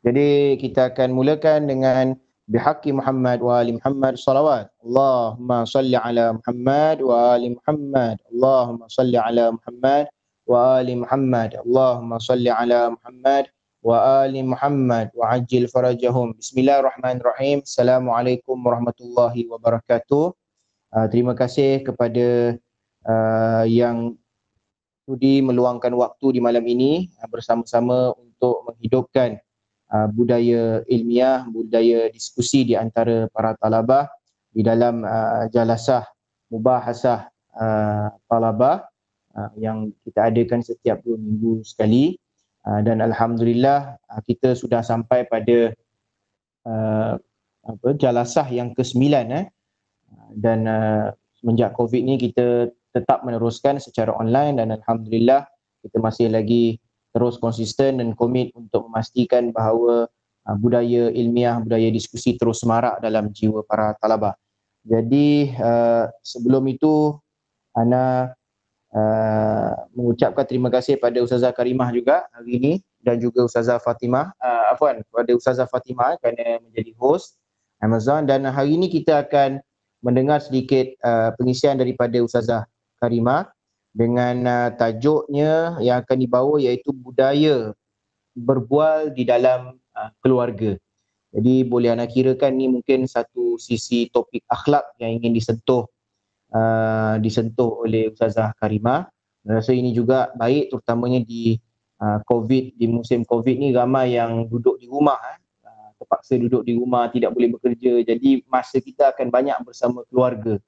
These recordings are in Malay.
Jadi kita akan mulakan dengan bihaqi Muhammad wa ali Muhammad salawat. Allahumma salli ala Muhammad wa ali Muhammad. Allahumma salli ala Muhammad wa ali Muhammad. Allahumma salli ala Muhammad wa ali Muhammad wa ajil farajahum. Bismillahirrahmanirrahim. Assalamualaikum warahmatullahi wabarakatuh. Uh, terima kasih kepada uh, yang sudi meluangkan waktu di malam ini uh, bersama-sama untuk menghidupkan uh, budaya ilmiah, budaya diskusi di antara para talabah di dalam uh, jalasah mubahasah uh, talabah uh, yang kita adakan setiap dua minggu sekali. Uh, dan alhamdulillah uh, kita sudah sampai pada uh, apa jalasah yang ke-9 eh. Dan uh, semenjak covid ni kita tetap meneruskan secara online dan alhamdulillah kita masih lagi terus konsisten dan komit untuk memastikan bahawa uh, budaya ilmiah, budaya diskusi terus semarak dalam jiwa para talabah. Jadi uh, sebelum itu ana uh, mengucapkan terima kasih pada Ustazah Karimah juga hari ini dan juga Ustazah Fatimah, uh, afwan kepada Ustazah Fatimah kerana menjadi host Amazon. Dan hari ini kita akan mendengar sedikit uh, pengisian daripada Ustazah Karimah dengan uh, tajuknya yang akan dibawa iaitu budaya berbual di dalam uh, keluarga. Jadi boleh anda kirakan ni mungkin satu sisi topik akhlak yang ingin disentuh uh, disentuh oleh Ustazah Karimah. Rasa ini juga baik terutamanya di uh, COVID, di musim COVID ni ramai yang duduk di rumah eh. Uh, terpaksa duduk di rumah, tidak boleh bekerja. Jadi masa kita akan banyak bersama keluarga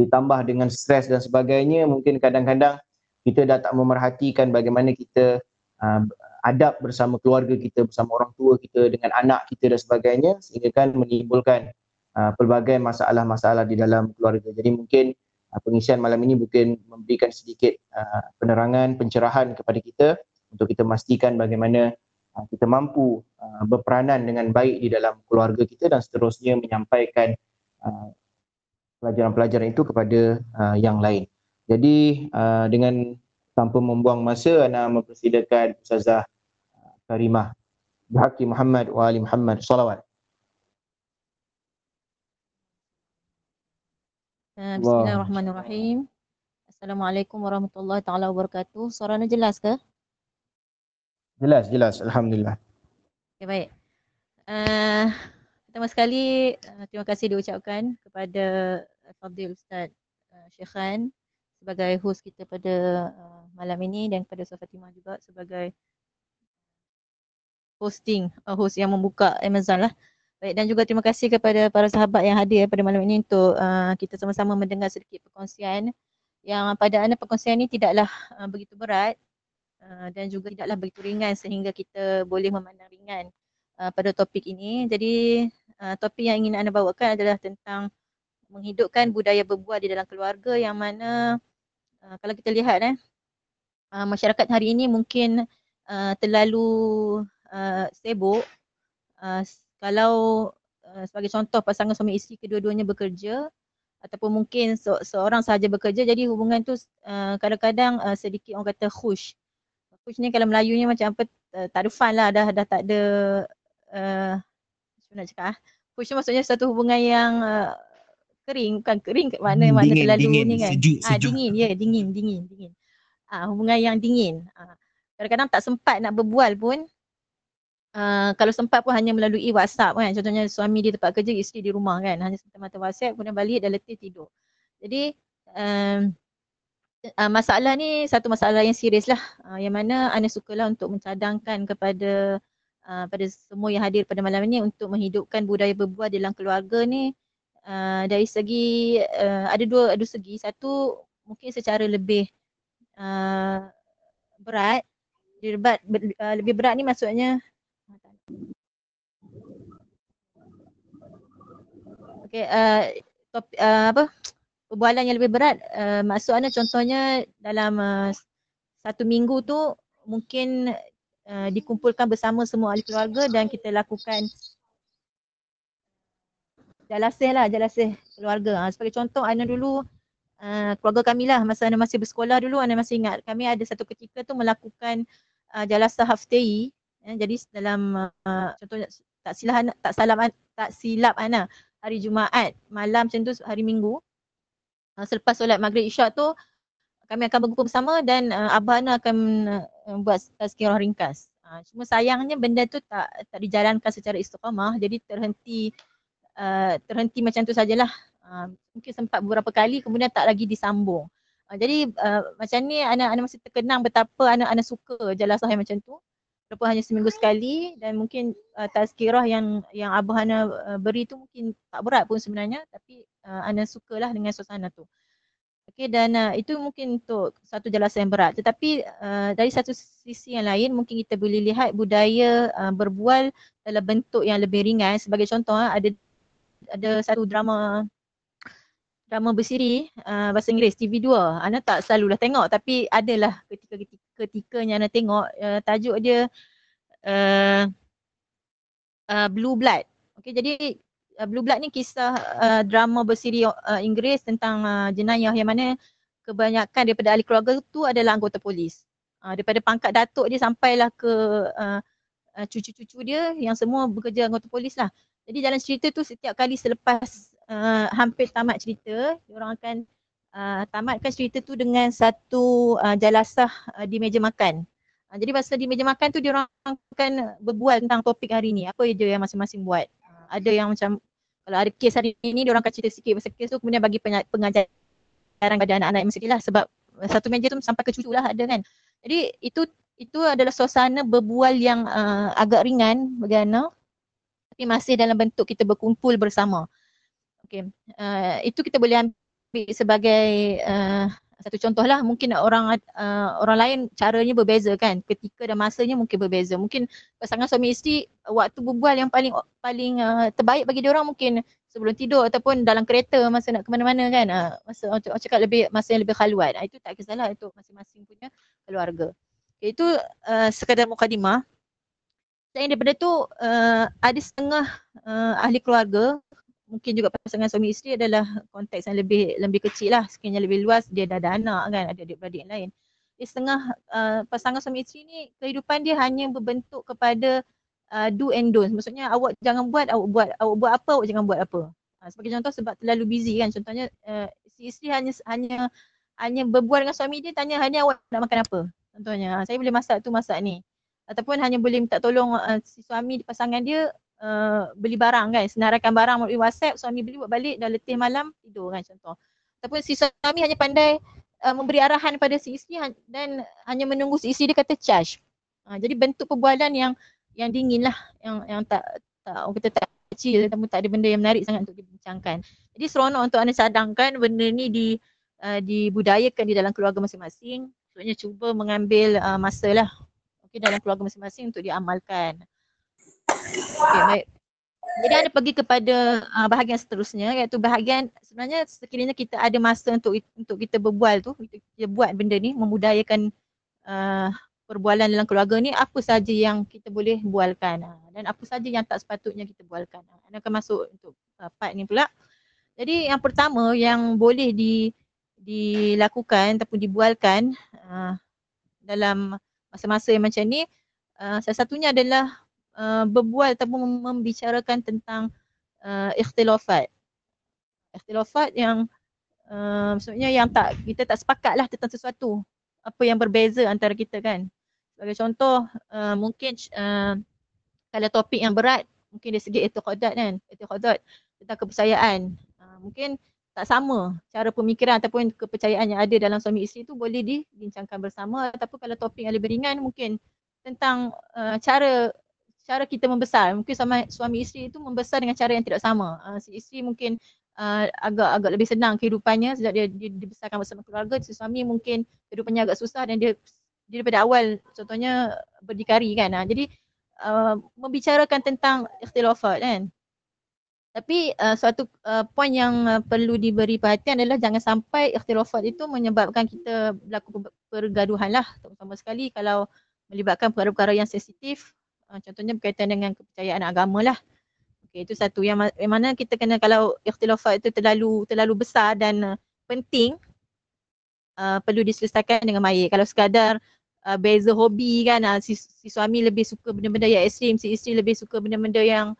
ditambah dengan stres dan sebagainya mungkin kadang-kadang kita dah tak memerhatikan bagaimana kita uh, adab bersama keluarga kita bersama orang tua kita dengan anak kita dan sebagainya sehingga kan menimbulkan uh, pelbagai masalah-masalah di dalam keluarga. Jadi mungkin uh, pengisian malam ini mungkin memberikan sedikit uh, penerangan pencerahan kepada kita untuk kita memastikan bagaimana uh, kita mampu uh, berperanan dengan baik di dalam keluarga kita dan seterusnya menyampaikan uh, pelajaran-pelajaran itu kepada uh, yang lain. Jadi uh, dengan tanpa membuang masa ana mempersilakan Ustazah uh, Karimah Bihaqi Muhammad wa Ali Muhammad salawat. Uh, Bismillahirrahmanirrahim. Assalamualaikum warahmatullahi taala wabarakatuh. Suaranya jelas ke? Jelas, jelas. Alhamdulillah. Okay, baik. Uh, pertama sekali uh, terima kasih diucapkan kepada Fadil Ustaz uh, Syekh Khan sebagai host kita pada uh, malam ini dan kepada Ustaz Fatimah juga sebagai hosting uh, host yang membuka Amazon lah. Baik dan juga terima kasih kepada para sahabat yang hadir pada malam ini untuk uh, kita sama-sama mendengar sedikit perkongsian yang pada anda perkongsian ini tidaklah uh, begitu berat uh, dan juga tidaklah begitu ringan sehingga kita boleh memandang ringan uh, pada topik ini. Jadi uh, topik yang ingin anda bawakan adalah tentang menghidupkan budaya berbual di dalam keluarga yang mana uh, kalau kita lihat eh uh, masyarakat hari ini mungkin uh, terlalu uh, sibuk. Uh, kalau uh, sebagai contoh pasangan suami isteri kedua-duanya bekerja ataupun mungkin se- seorang sahaja bekerja jadi hubungan tu uh, kadang-kadang uh, sedikit orang kata khush. Khush ni kalau Melayunya macam apa uh, tak ada fun lah dah dah tak ada uh, nak cakap ah. Khush maksudnya satu hubungan yang uh, kering. Bukan kering kat mana mana terlalu dingin, ni kan. sejuk, ah sejuk. dingin ya yeah, dingin dingin dingin. Ah hubungan yang dingin. Ah kadang-kadang tak sempat nak berbual pun uh, kalau sempat pun hanya melalui WhatsApp kan. Contohnya suami di tempat kerja isteri di rumah kan. Hanya semata-mata WhatsApp kemudian balik dah letih tidur. Jadi um, uh, masalah ni satu masalah yang serius lah. Uh, yang mana Ana sukalah untuk mencadangkan kepada uh, pada semua yang hadir pada malam ini untuk menghidupkan budaya berbual dalam keluarga ni uh, dari segi uh, ada dua ada segi. Satu mungkin secara lebih uh, berat. Berat ber, uh, lebih berat ni maksudnya okey uh, top, uh, apa? Perbualan yang lebih berat uh, maksudnya contohnya dalam uh, satu minggu tu mungkin uh, dikumpulkan bersama semua ahli keluarga dan kita lakukan jalasih lah, jalasih keluarga. Ha, sebagai contoh, Ana dulu uh, keluarga kami lah. Masa Ana masih bersekolah dulu, Ana masih ingat kami ada satu ketika tu melakukan uh, jalasah haftai Ya, jadi dalam uh, contoh tak silap tak salam tak silap ana hari Jumaat malam macam tu hari Minggu. Uh, selepas solat maghrib isyak tu kami akan berkumpul bersama dan uh, Abah Ana akan uh, buat tazkirah ringkas. Uh, cuma sayangnya benda tu tak tak dijalankan secara istiqamah jadi terhenti uh, terhenti macam tu sajalah. Uh, mungkin sempat beberapa kali kemudian tak lagi disambung. Uh, jadi uh, macam ni anak-anak masih terkenang betapa anak-anak suka jalasah yang macam tu. Walaupun hanya seminggu sekali dan mungkin uh, tazkirah yang yang Abah Ana uh, beri tu mungkin tak berat pun sebenarnya tapi uh, Ana sukalah dengan suasana tu. Okay, dan uh, itu mungkin untuk satu jelasan yang berat. Tetapi uh, dari satu sisi yang lain mungkin kita boleh lihat budaya uh, berbual dalam bentuk yang lebih ringan. Sebagai contoh uh, ada ada satu drama drama bersiri uh, bahasa Inggeris TV2. Ana tak selalulah tengok tapi adalah ketika-ketika ketikanya Ana tengok uh, tajuk dia uh, uh, Blue Blood. Okay, jadi uh, Blue Blood ni kisah uh, drama bersiri uh, Inggeris tentang uh, jenayah yang mana kebanyakan daripada ahli keluarga tu adalah anggota polis. Uh, daripada pangkat datuk dia sampailah ke uh, uh, cucu-cucu dia yang semua bekerja anggota polis lah. Jadi dalam cerita tu setiap kali selepas uh, hampir tamat cerita, orang akan uh, tamatkan cerita tu dengan satu uh, jalasah uh, di meja makan. Uh, jadi masa di meja makan tu dia orang akan berbual tentang topik hari ni. Apa je yang masing-masing buat. Uh, ada yang macam kalau ada kes hari ini dia orang akan cerita sikit pasal kes tu kemudian bagi pengajaran kepada anak-anak mesti lah sebab satu meja tu sampai ke cucu lah ada kan. Jadi itu itu adalah suasana berbual yang uh, agak ringan bagaimana tapi masih dalam bentuk kita berkumpul bersama. Okay. Uh, itu kita boleh ambil sebagai uh, satu contoh lah mungkin orang uh, orang lain caranya berbeza kan? Ketika dan masanya mungkin berbeza. Mungkin pasangan suami isteri waktu berbual yang paling paling uh, terbaik bagi dia orang mungkin sebelum tidur ataupun dalam kereta masa nak ke mana-mana kan? Uh, masa orang cakap lebih masa yang lebih khaluat. Uh, itu tak kisahlah itu masing-masing punya keluarga. Itu uh, sekadar mukadimah. Selain daripada tu uh, ada setengah uh, ahli keluarga mungkin juga pasangan suami isteri adalah konteks yang lebih lebih kecil lah, sekiranya lebih luas dia dah ada anak kan, ada adik-beradik lain. Di setengah uh, pasangan suami isteri ni kehidupan dia hanya berbentuk kepada uh, do and don't. Maksudnya awak jangan buat, awak buat, awak buat apa, awak jangan buat apa. Uh, sebagai contoh sebab terlalu busy kan, contohnya uh, si isteri hanya hanya hanya berbual dengan suami dia tanya hanya awak nak makan apa. Contohnya, saya boleh masak tu masak ni. Ataupun hanya boleh minta tolong uh, si suami pasangan dia uh, beli barang kan, senaraikan barang melalui WhatsApp, suami beli buat balik, dah letih malam, tidur kan contoh. Ataupun si suami hanya pandai uh, memberi arahan pada si isteri dan hanya menunggu si isteri dia kata charge. Uh, jadi bentuk perbualan yang yang dingin lah, yang yang tak tak orang kata tak kecil tapi tak ada benda yang menarik sangat untuk dibincangkan. Jadi seronok untuk anda cadangkan benda ni di uh, dibudayakan di dalam keluarga masing-masing. Maksudnya cuba mengambil uh, masa lah okay, dalam keluarga masing-masing untuk diamalkan. Okay, baik. Jadi anda pergi kepada uh, bahagian seterusnya iaitu bahagian sebenarnya sekiranya kita ada masa untuk untuk kita berbual tu, kita, kita buat benda ni memudayakan uh, perbualan dalam keluarga ni apa saja yang kita boleh bualkan uh, dan apa saja yang tak sepatutnya kita bualkan. Uh, anda akan masuk untuk uh, part ni pula. Jadi yang pertama yang boleh di dilakukan ataupun dibualkan uh, dalam masa-masa yang macam ni uh, salah satunya adalah uh, berbual ataupun membicarakan tentang uh, ikhtilafat. Ikhtilafat yang uh, maksudnya yang tak kita tak sepakat lah tentang sesuatu. Apa yang berbeza antara kita kan. Sebagai contoh uh, mungkin uh, kalau topik yang berat mungkin dari segi etiqadat kan. Etiqadat tentang kepercayaan. Uh, mungkin tak sama cara pemikiran ataupun kepercayaan yang ada dalam suami isteri tu boleh dibincangkan bersama ataupun kalau topik yang lebih ringan mungkin tentang uh, cara cara kita membesar. Mungkin sama suami isteri itu membesar dengan cara yang tidak sama. Uh, si isteri mungkin uh, agak agak lebih senang kehidupannya sejak dia, dia dibesarkan bersama keluarga. Si suami mungkin kehidupannya agak susah dan dia dia daripada awal contohnya berdikari kan. Uh, jadi uh, membicarakan tentang ikhtilafat kan. Tapi uh, suatu uh, poin yang uh, perlu diberi perhatian adalah jangan sampai ikhtilafat itu menyebabkan kita berlaku pergaduhan lah. Terutama sekali kalau melibatkan perkara-perkara yang sensitif Uh, contohnya berkaitan dengan kepercayaan agama lah. Okay, itu satu yang, yang mana kita kena kalau ikhtilafat itu terlalu terlalu besar dan uh, penting uh, perlu diselesaikan dengan baik. Kalau sekadar uh, beza hobi kan uh, si, si suami lebih suka benda-benda yang ekstrim si isteri lebih suka benda-benda yang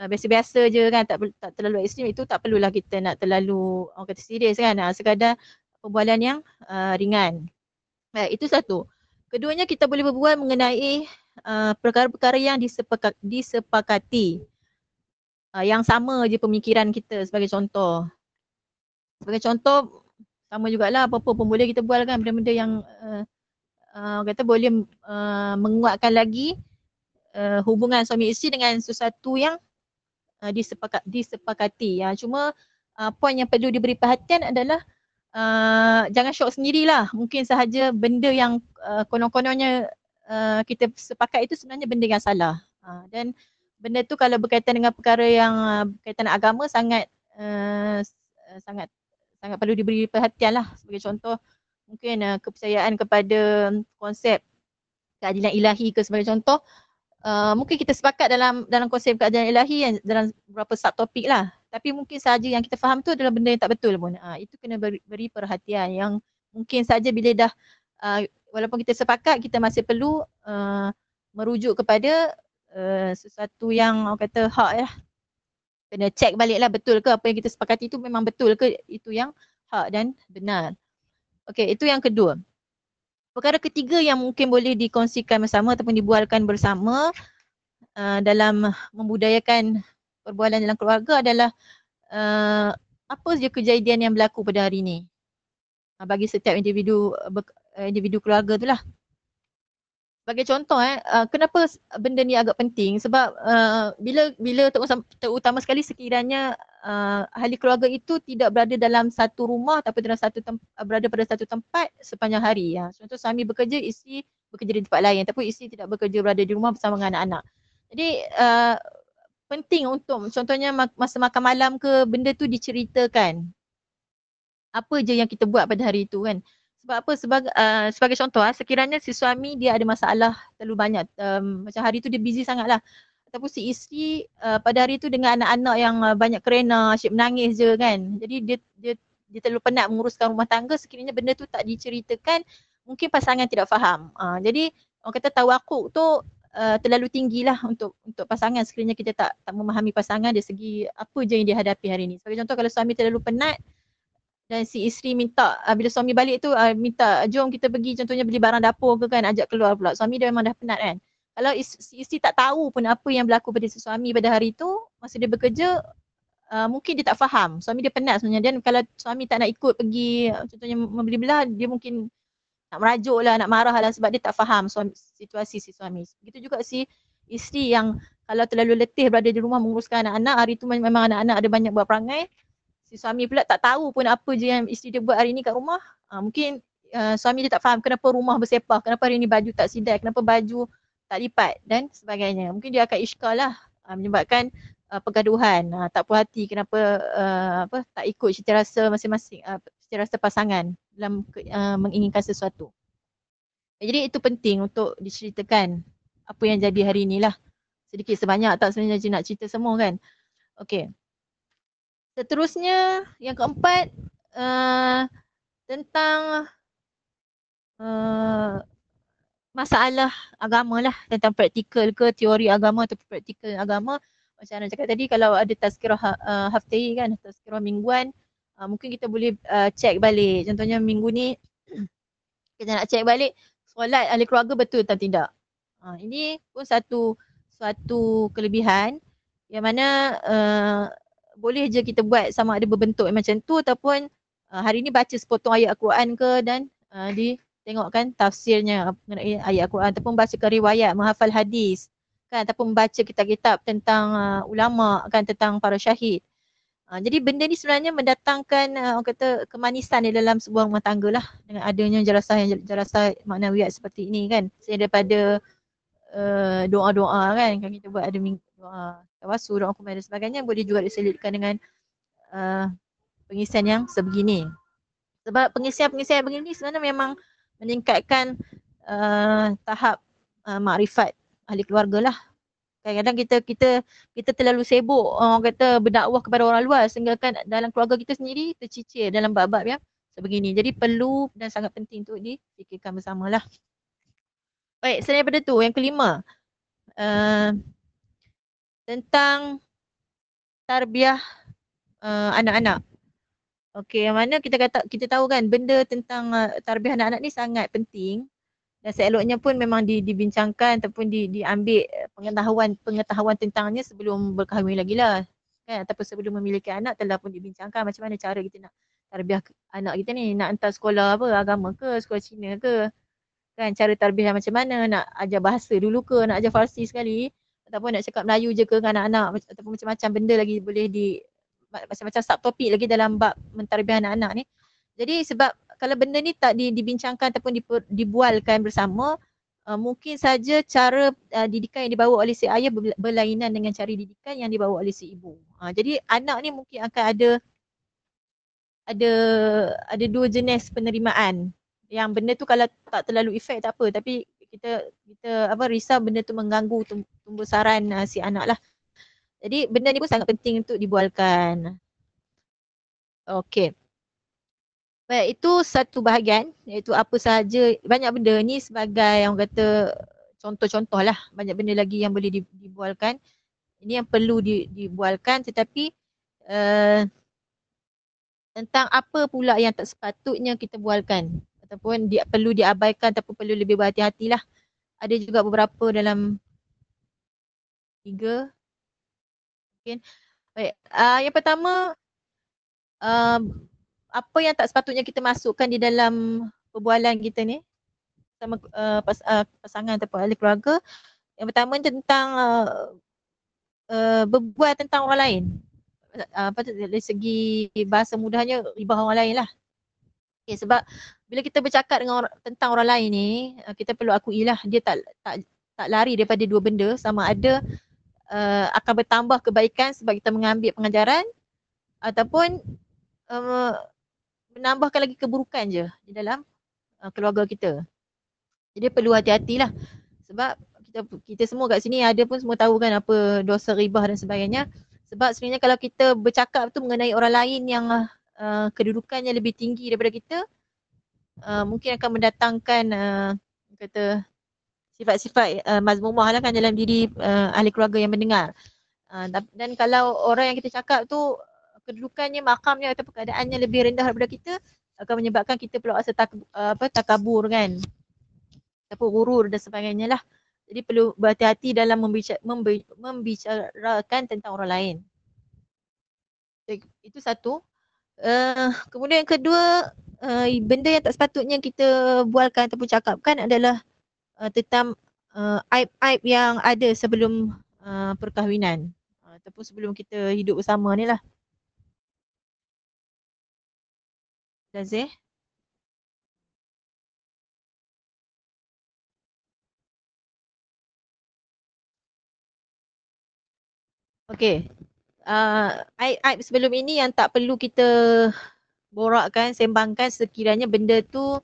uh, biasa-biasa je kan tak tak terlalu ekstrim itu tak perlulah kita nak terlalu orang kata serius kan uh, sekadar perbualan yang uh, ringan Baik, itu satu keduanya kita boleh berbual mengenai uh, perkara-perkara yang disepakat, disepakati uh, yang sama je pemikiran kita sebagai contoh sebagai contoh sama jugalah apa-apa pun boleh kita bual kan benda-benda yang uh, uh, kata boleh uh, menguatkan lagi uh, hubungan suami isteri dengan sesuatu yang uh, disepakat, disepakati. Ya. Cuma uh, poin yang perlu diberi perhatian adalah uh, jangan syok sendirilah. Mungkin sahaja benda yang uh, konon-kononnya uh, kita sepakat itu sebenarnya benda yang salah. Uh, dan benda tu kalau berkaitan dengan perkara yang uh, berkaitan dengan agama sangat uh, sangat sangat perlu diberi perhatian lah. Sebagai contoh mungkin uh, kepercayaan kepada konsep keadilan ilahi ke sebagai contoh uh, mungkin kita sepakat dalam dalam konsep keadilan ilahi yang dalam beberapa subtopik lah tapi mungkin saja yang kita faham tu adalah benda yang tak betul pun uh, itu kena beri, beri perhatian yang mungkin saja bila dah uh, walaupun kita sepakat kita masih perlu uh, merujuk kepada uh, sesuatu yang orang kata hak ya kena check balik lah betul ke apa yang kita sepakati itu memang betul ke itu yang hak dan benar Okey, itu yang kedua. Perkara ketiga yang mungkin boleh dikongsikan bersama ataupun dibualkan bersama uh, dalam membudayakan perbualan dalam keluarga adalah uh, apa saja kejadian yang berlaku pada hari ini. Uh, bagi setiap individu uh, individu keluarga itulah sebagai contoh eh uh, kenapa benda ni agak penting? Sebab uh, bila bila terutama sekali sekiranya uh, ahli keluarga itu tidak berada dalam satu rumah tapi dalam satu tem- berada pada satu tempat sepanjang hari. Ya contoh suami bekerja isteri bekerja di tempat lain tapi isteri tidak bekerja berada di rumah bersama dengan anak-anak. Jadi uh, penting untuk contohnya masa makan malam ke benda tu diceritakan. Apa je yang kita buat pada hari itu kan sebab apa? Sebagai uh, sebagai contoh uh, sekiranya si suami dia ada masalah terlalu banyak um, macam hari tu dia busy sangat lah ataupun si isteri uh, pada hari tu dengan anak-anak yang uh, banyak kerena asyik menangis je kan. Jadi dia dia dia terlalu penat menguruskan rumah tangga sekiranya benda tu tak diceritakan mungkin pasangan tidak faham. Uh, jadi orang kata tawakuk tu uh, terlalu tinggi lah untuk untuk pasangan. Sekiranya kita tak tak memahami pasangan dari segi apa je yang dia hadapi hari ni. Sebagai contoh kalau suami terlalu penat dan si isteri minta uh, bila suami balik tu uh, minta jom kita pergi contohnya beli barang dapur ke kan ajak keluar pula. Suami dia memang dah penat kan. Kalau is, si isteri tak tahu pun apa yang berlaku pada si suami pada hari tu masa dia bekerja uh, mungkin dia tak faham. Suami dia penat sebenarnya. Dan kalau suami tak nak ikut pergi contohnya membeli belah dia mungkin nak merajuk lah nak marah lah sebab dia tak faham suami, situasi si suami. Begitu juga si isteri yang kalau terlalu letih berada di rumah menguruskan anak-anak hari tu memang anak-anak ada banyak buat perangai si suami pula tak tahu pun apa je yang isteri dia buat hari ni kat rumah. Uh, mungkin uh, suami dia tak faham kenapa rumah bersepah, kenapa hari ni baju tak sidai, kenapa baju tak lipat dan sebagainya. Mungkin dia akan iskal lah uh, menyebabkan uh, pergaduhan, uh, tak puas hati kenapa uh, apa tak ikut cita rasa masing-masing, uh, cita rasa pasangan dalam uh, menginginkan sesuatu. Jadi itu penting untuk diceritakan apa yang jadi hari ni lah. Sedikit sebanyak tak sebenarnya nak cerita semua kan. Okay. Seterusnya yang keempat uh, tentang uh, masalah agama lah tentang praktikal ke teori agama atau praktikal agama. Macam Ana cakap tadi kalau ada tazkirah uh, haftahi kan tazkirah mingguan uh, mungkin kita boleh uh, check balik. Contohnya minggu ni kita nak check balik solat ahli keluarga betul atau tidak? Uh, ini pun satu suatu kelebihan. Yang mana uh, boleh je kita buat sama ada berbentuk macam tu ataupun uh, hari ni baca sepotong ayat Al-Quran ke dan uh, ditengokkan tafsirnya mengenai ayat Al-Quran ataupun baca riwayat, menghafal hadis kan ataupun baca kitab-kitab tentang uh, ulama kan tentang para syahid. Uh, jadi benda ni sebenarnya mendatangkan uh, orang kata kemanisan di dalam sebuah rumah tangga lah dengan adanya jarasah yang jarasah maknawiyat seperti ini kan. Selain daripada uh, doa-doa kan kan kita buat ada doa tawasul, doa kumai dan sebagainya boleh juga diselitkan dengan uh, pengisian yang sebegini. Sebab pengisian-pengisian yang begini sebenarnya memang meningkatkan uh, tahap uh, makrifat ahli keluarga lah. Kadang-kadang kita kita kita terlalu sibuk orang kata berdakwah kepada orang luar sehingga kan dalam keluarga kita sendiri tercicir dalam bab-bab yang sebegini. Jadi perlu dan sangat penting untuk difikirkan bersamalah. Baik, selain daripada tu, yang kelima. Uh, tentang tarbiyah uh, anak-anak. Okey, yang mana kita kata kita tahu kan benda tentang uh, tarbiyah anak-anak ni sangat penting. Dan seeloknya pun memang di, dibincangkan ataupun di, diambil pengetahuan pengetahuan tentangnya sebelum berkahwin lagi lah. Kan? Ataupun sebelum memiliki anak telah pun dibincangkan macam mana cara kita nak tarbiyah anak kita ni. Nak hantar sekolah apa agama ke sekolah Cina ke. Kan? Cara tarbiyah macam mana nak ajar bahasa dulu ke nak ajar Farsi sekali ataupun nak cakap Melayu je ke dengan anak-anak ataupun macam-macam benda lagi boleh di macam-macam subtopik lagi dalam bab mentarbiyah anak-anak ni jadi sebab kalau benda ni tak dibincangkan ataupun dibualkan bersama uh, mungkin saja cara uh, didikan yang dibawa oleh si ayah berlainan dengan cara didikan yang dibawa oleh si ibu. Uh, jadi anak ni mungkin akan ada ada ada dua jenis penerimaan. Yang benda tu kalau tak terlalu efek tak apa tapi kita kita apa risau benda tu mengganggu tumbuh saran uh, si anak lah. Jadi benda ni pun sangat penting untuk dibualkan. Okay. Baik, itu satu bahagian iaitu apa sahaja banyak benda ni sebagai yang kata contoh-contoh lah banyak benda lagi yang boleh dibualkan. Ini yang perlu dibualkan tetapi uh, tentang apa pula yang tak sepatutnya kita bualkan ataupun dia perlu diabaikan ataupun perlu lebih berhati-hatilah. Ada juga beberapa dalam tiga. Mungkin. Baik, uh, yang pertama uh, apa yang tak sepatutnya kita masukkan di dalam perbualan kita ni sama uh, pas, uh, pasangan ataupun ahli keluarga. Yang pertama tentang uh, uh, berbual tentang orang lain. Uh, apa tu dari segi bahasa mudahnya ribah orang lain lah. Okay, sebab bila kita bercakap dengan orang, tentang orang lain ni, uh, kita perlu akui lah dia tak tak tak lari daripada dua benda sama ada uh, akan bertambah kebaikan sebab kita mengambil pengajaran ataupun uh, menambahkan lagi keburukan je di dalam uh, keluarga kita. Jadi perlu hati-hatilah sebab kita kita semua kat sini ada pun semua tahu kan apa dosa ribah dan sebagainya. Sebab sebenarnya kalau kita bercakap tu mengenai orang lain yang kedudukannya lebih tinggi daripada kita uh, mungkin akan mendatangkan uh, kata sifat-sifat uh, mazmumah lah kan dalam diri uh, ahli keluarga yang mendengar. Uh, dan kalau orang yang kita cakap tu kedudukannya, makamnya atau keadaannya lebih rendah daripada kita akan menyebabkan kita perlu rasa tak, apa, takabur kan. Ataupun urur dan sebagainya lah. Jadi perlu berhati-hati dalam membicar, membicarakan tentang orang lain. Itu satu. Uh, kemudian yang kedua, uh, benda yang tak sepatutnya kita bualkan ataupun cakapkan adalah uh, tentang uh, aib-aib yang ada sebelum uh, perkahwinan. Uh, ataupun sebelum kita hidup bersama ni lah. Lazih. Okey. Uh, aib-aib sebelum ini yang tak perlu kita borakkan, sembangkan sekiranya benda tu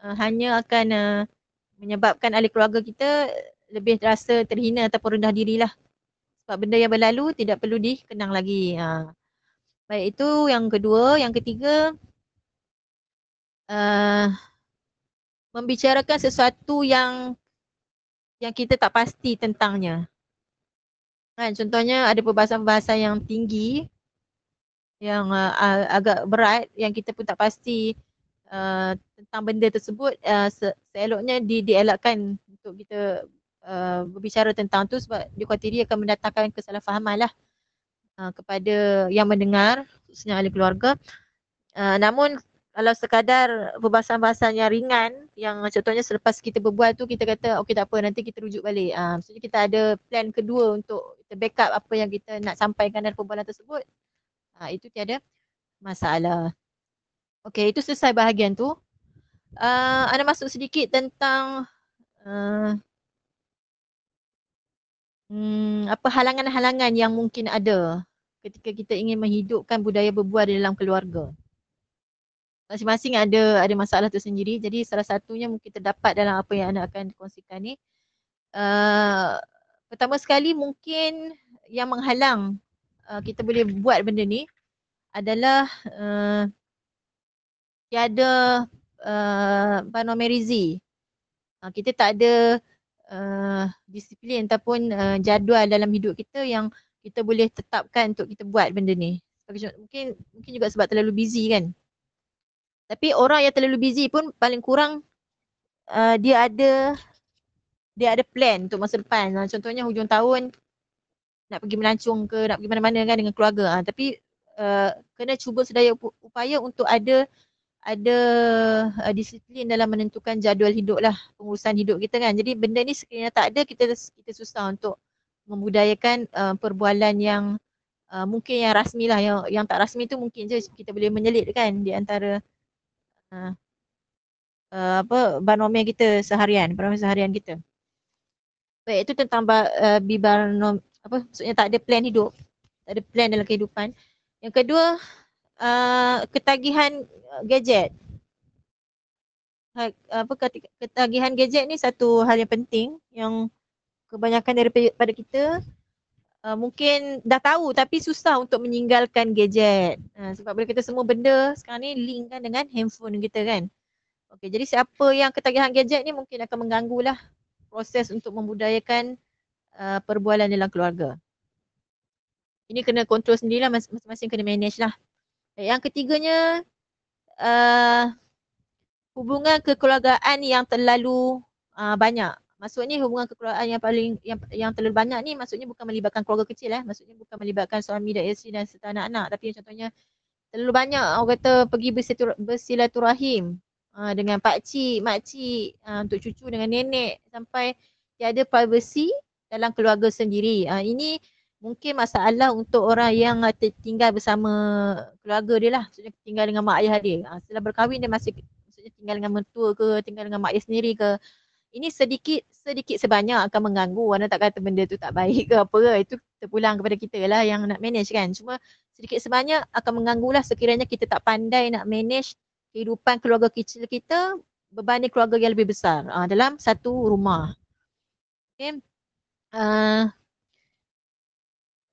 uh, hanya akan uh, menyebabkan ahli keluarga kita lebih terasa terhina ataupun rendah dirilah. Sebab benda yang berlalu tidak perlu dikenang lagi. Uh. Baik itu yang kedua. Yang ketiga, uh, membicarakan sesuatu yang yang kita tak pasti tentangnya. Kan contohnya ada perbahasan-perbahasan yang tinggi yang uh, agak berat yang kita pun tak pasti uh, tentang benda tersebut uh, se- seeloknya di dielakkan untuk kita uh, berbicara tentang tu sebab dikhuatiri akan mendatangkan kesalahfahaman lah uh, kepada yang mendengar khususnya ahli keluarga. Uh, namun kalau sekadar perbahasan-perbahasan yang ringan yang contohnya selepas kita berbual tu kita kata okey tak apa nanti kita rujuk balik. Uh, maksudnya kita ada plan kedua untuk kita backup apa yang kita nak sampaikan dalam perbualan tersebut. Uh, itu tiada masalah. Okey itu selesai bahagian tu. Uh, ada masuk sedikit tentang uh, hmm, apa halangan-halangan yang mungkin ada ketika kita ingin menghidupkan budaya berbual di dalam keluarga masing-masing ada ada masalah tersendiri. Jadi salah satunya mungkin terdapat dalam apa yang anda akan kongsikan ni. Uh, pertama sekali mungkin yang menghalang uh, kita boleh buat benda ni adalah uh, tiada uh, panomerizi uh, kita tak ada uh, disiplin ataupun uh, jadual dalam hidup kita yang kita boleh tetapkan untuk kita buat benda ni. Mungkin mungkin juga sebab terlalu busy kan. Tapi orang yang terlalu busy pun paling kurang uh, dia ada dia ada plan untuk masa depan. Uh, contohnya hujung tahun nak pergi melancong ke nak pergi mana-mana kan dengan keluarga. Uh, tapi uh, kena cuba sedaya upaya untuk ada ada uh, disiplin dalam menentukan jadual hidup lah pengurusan hidup kita kan. Jadi benda ni sekiranya tak ada kita kita susah untuk membudayakan uh, perbualan yang uh, mungkin yang rasmi lah yang yang tak rasmi tu mungkin je kita boleh menyelit kan di antara uh, apa banomial kita seharian, banomial seharian kita. Baik, itu tentang uh, bibanom apa maksudnya tak ada plan hidup, tak ada plan dalam kehidupan. Yang kedua, uh, ketagihan gadget. Apa ketagihan gadget ni satu hal yang penting yang kebanyakan daripada kita uh, mungkin dah tahu tapi susah untuk meninggalkan gadget. Uh, sebab bila kita semua benda sekarang ni link kan dengan handphone kita kan. Okey, jadi siapa yang ketagihan gadget ni mungkin akan mengganggulah proses untuk membudayakan uh, perbualan dalam keluarga. Ini kena kontrol sendirilah masing-masing kena manage lah. Yang ketiganya uh, hubungan kekeluargaan yang terlalu uh, banyak maksudnya hubungan kekeluargaan yang paling yang yang terlalu banyak ni maksudnya bukan melibatkan keluarga kecil eh maksudnya bukan melibatkan suami dan isteri dan serta anak-anak tapi contohnya terlalu banyak orang kata pergi bersilaturahim uh, dengan pak cik, mak cik uh, untuk cucu dengan nenek sampai tiada privacy dalam keluarga sendiri. Uh, ini mungkin masalah untuk orang yang tinggal bersama keluarga dia lah. Maksudnya tinggal dengan mak ayah dia. Uh, setelah berkahwin dia masih maksudnya tinggal dengan mentua ke, tinggal dengan mak ayah sendiri ke ini sedikit sedikit sebanyak akan mengganggu anda tak kata benda tu tak baik ke apa ke itu terpulang kepada kita lah yang nak manage kan cuma sedikit sebanyak akan mengganggu lah sekiranya kita tak pandai nak manage kehidupan keluarga kecil kita berbanding keluarga yang lebih besar uh, dalam satu rumah okay. uh,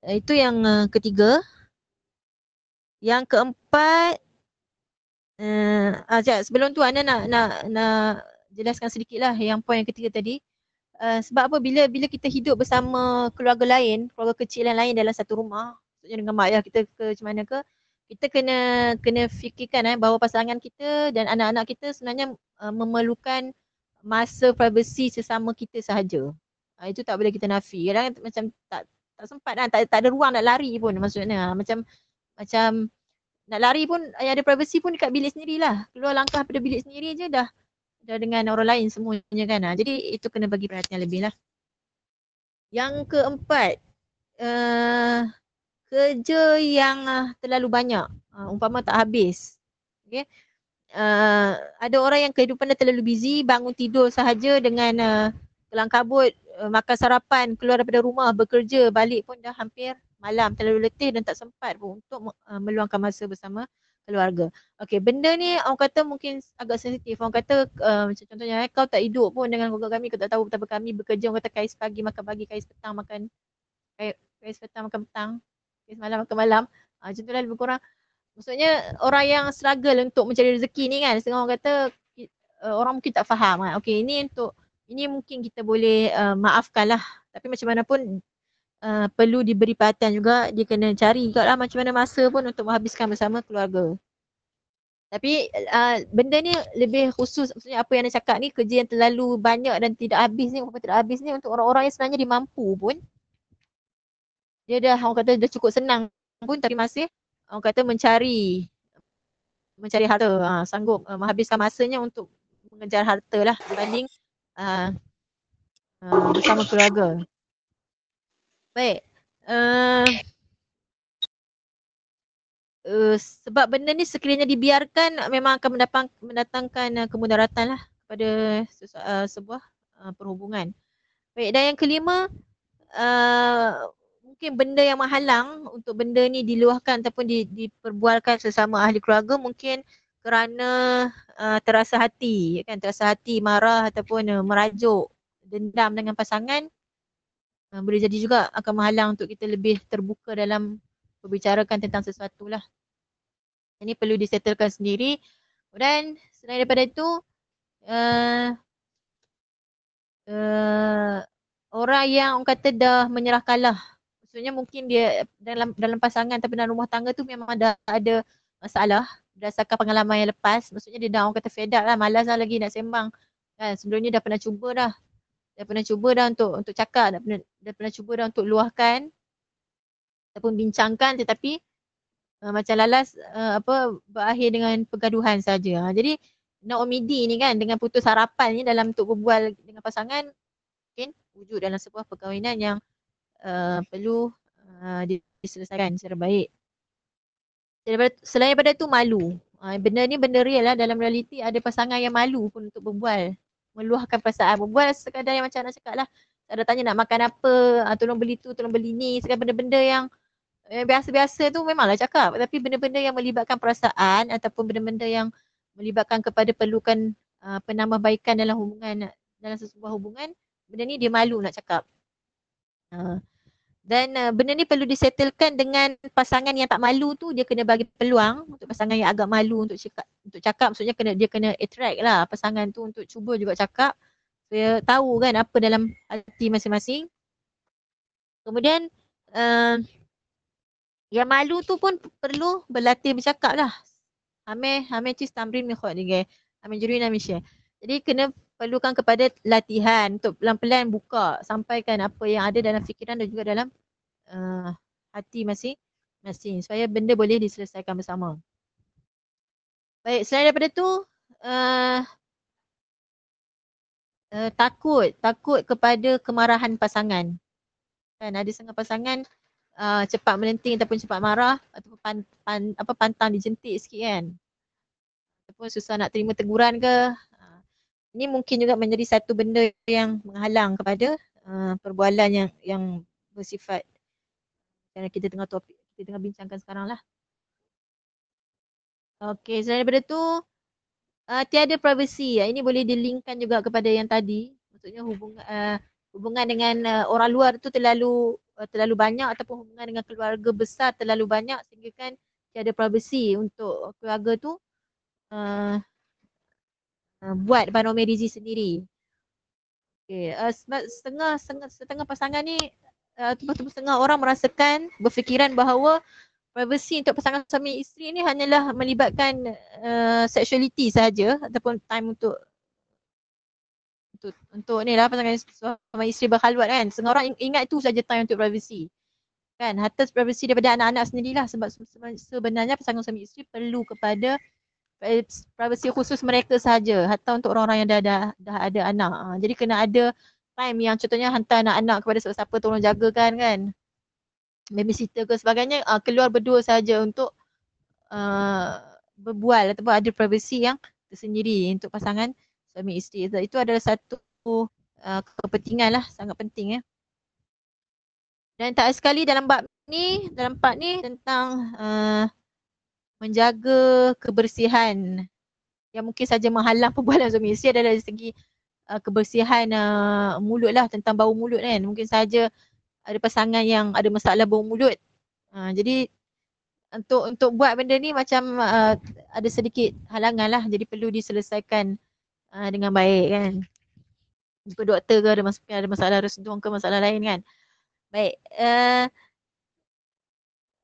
itu yang uh, ketiga yang keempat uh, uh, sebelum tu anda nak nak nak jelaskan sedikit lah yang poin yang ketiga tadi. Uh, sebab apa bila bila kita hidup bersama keluarga lain, keluarga kecil yang lain dalam satu rumah, dengan mak ayah kita ke macam mana ke, kita kena kena fikirkan eh bahawa pasangan kita dan anak-anak kita sebenarnya uh, memerlukan masa privacy sesama kita sahaja. Uh, itu tak boleh kita nafi. Kadang macam tak tak sempat kan, tak, tak ada ruang nak lari pun maksudnya. Macam macam nak lari pun yang ada privacy pun dekat bilik sendirilah. Keluar langkah pada bilik sendiri je dah dah dengan orang lain semuanya kan. Ha. Jadi itu kena bagi perhatian lebih lah. Yang keempat, uh, kerja yang uh, terlalu banyak. Uh, umpama tak habis. Okay. Uh, ada orang yang kehidupan dia terlalu busy, bangun tidur sahaja dengan uh, kelang kabut, uh, makan sarapan, keluar daripada rumah, bekerja, balik pun dah hampir malam. Terlalu letih dan tak sempat pun untuk uh, meluangkan masa bersama keluarga. Okey, benda ni orang kata mungkin agak sensitif. Orang kata uh, macam contohnya eh, kau tak hidup pun dengan keluarga kami, kau tak tahu betapa kami bekerja. Orang kata kais pagi makan pagi, kais petang makan kais, kais petang makan petang, kais malam makan malam. Uh, macam tu lah lebih kurang. Maksudnya orang yang struggle untuk mencari rezeki ni kan, setengah orang kata uh, orang mungkin tak faham kan. Okey, ini untuk ini mungkin kita boleh uh, maafkan lah. Tapi macam mana pun uh, perlu diberi perhatian juga dia kena cari juga lah macam mana masa pun untuk menghabiskan bersama keluarga. Tapi uh, benda ni lebih khusus maksudnya apa yang anda cakap ni kerja yang terlalu banyak dan tidak habis ni apa tidak habis ni untuk orang-orang yang sebenarnya dia mampu pun dia dah orang kata dah cukup senang pun tapi masih orang kata mencari mencari harta uh, sanggup uh, menghabiskan masanya untuk mengejar harta lah dibanding uh, uh, bersama keluarga. Baik. Uh, uh, sebab benda ni sekiranya dibiarkan memang akan mendatang, mendatangkan uh, kemudaratan lah kepada uh, sebuah uh, perhubungan. Baik dan yang kelima uh, mungkin benda yang menghalang untuk benda ni diluahkan ataupun di, diperbualkan sesama ahli keluarga mungkin kerana uh, terasa hati kan terasa hati marah ataupun uh, merajuk dendam dengan pasangan uh, boleh jadi juga akan menghalang untuk kita lebih terbuka dalam berbicarakan tentang sesuatu lah. Ini perlu disettlekan sendiri dan selain daripada itu uh, uh, orang yang orang kata dah menyerah kalah. Maksudnya mungkin dia dalam dalam pasangan tapi dalam rumah tangga tu memang dah ada masalah berdasarkan pengalaman yang lepas. Maksudnya dia dah orang kata fed up lah, malas lah lagi nak sembang. Kan sebelumnya dah pernah cuba dah. Dah pernah cuba dah untuk untuk cakap, dah pernah, dah pernah cuba dah untuk luahkan ataupun bincangkan tetapi uh, macam lalas uh, apa berakhir dengan pergaduhan saja. Ha, jadi Naomidi ni kan dengan putus harapan ni dalam untuk berbual dengan pasangan mungkin wujud dalam sebuah perkahwinan yang uh, perlu uh, diselesaikan secara baik. Selain daripada tu malu. Uh, benda ni benda real lah dalam realiti ada pasangan yang malu pun untuk berbual. Meluahkan perasaan. Berbual sekadar yang macam nak cakap lah. Ada tanya nak makan apa, uh, tolong beli tu, tolong beli ni. Sekadar benda-benda yang eh, biasa-biasa tu memanglah cakap. Tapi benda-benda yang melibatkan perasaan ataupun benda-benda yang melibatkan kepada perlukan uh, penambahbaikan dalam hubungan, dalam sebuah hubungan, benda ni dia malu nak cakap. Uh, dan uh, benda ni perlu disettlekan dengan pasangan yang tak malu tu dia kena bagi peluang untuk pasangan yang agak malu untuk cakap untuk cakap maksudnya kena dia kena attract lah pasangan tu untuk cuba juga cakap supaya tahu kan apa dalam hati masing-masing. Kemudian uh, yang malu tu pun perlu berlatih bercakap lah. Hame hame cis tamrin mi khot dige. Hame juri na share. Jadi kena perlukan kepada latihan untuk pelan-pelan buka sampaikan apa yang ada dalam fikiran dan juga dalam uh, hati masing-masing supaya benda boleh diselesaikan bersama. Baik, selain daripada tu uh, uh, takut, takut kepada kemarahan pasangan. Kan ada setengah pasangan uh, cepat melenting ataupun cepat marah ataupun pan, pan, apa pantang dijentik sikit kan. Ataupun susah nak terima teguran ke, ini mungkin juga menjadi satu benda yang menghalang kepada uh, perbualan yang yang bersifat kerana kita tengah topik kita tengah bincangkan sekarang lah. Okey, selain daripada tu uh, tiada privacy. Ini boleh dilinkkan juga kepada yang tadi. Maksudnya hubungan uh, hubungan dengan uh, orang luar tu terlalu uh, terlalu banyak ataupun hubungan dengan keluarga besar terlalu banyak sehingga kan tiada privacy untuk keluarga tu uh, uh, buat Banomi Rizi sendiri. Okay. Uh, setengah, setengah, setengah pasangan ni uh, setengah orang merasakan berfikiran bahawa privacy untuk pasangan suami isteri ni hanyalah melibatkan uh, sexuality sahaja ataupun time untuk untuk untuk ni lah pasangan suami isteri berkhalwat kan. Setengah orang ingat itu saja time untuk privacy. Kan, hatta privacy daripada anak-anak sendirilah sebab sebenarnya pasangan suami isteri perlu kepada privacy khusus mereka sahaja hatta untuk orang-orang yang dah, dah, dah ada anak. Ha, jadi kena ada time yang contohnya hantar anak-anak kepada siapa-siapa tolong jagakan kan. Babysitter ke sebagainya uh, keluar berdua saja untuk uh, berbual ataupun ada privacy yang tersendiri untuk pasangan suami isteri. Itu adalah satu uh, kepentingan lah sangat penting ya. Dan tak sekali dalam bab ni, dalam part ni tentang uh, menjaga kebersihan yang mungkin saja menghalang perbualan suami isteri adalah dari segi uh, kebersihan uh, mulut lah tentang bau mulut kan. Mungkin saja ada pasangan yang ada masalah bau mulut. Uh, jadi untuk untuk buat benda ni macam uh, ada sedikit halangan lah. Jadi perlu diselesaikan uh, dengan baik kan. Jumpa doktor ke ada, mas- ada masalah resdung ke masalah lain kan. Baik. Uh,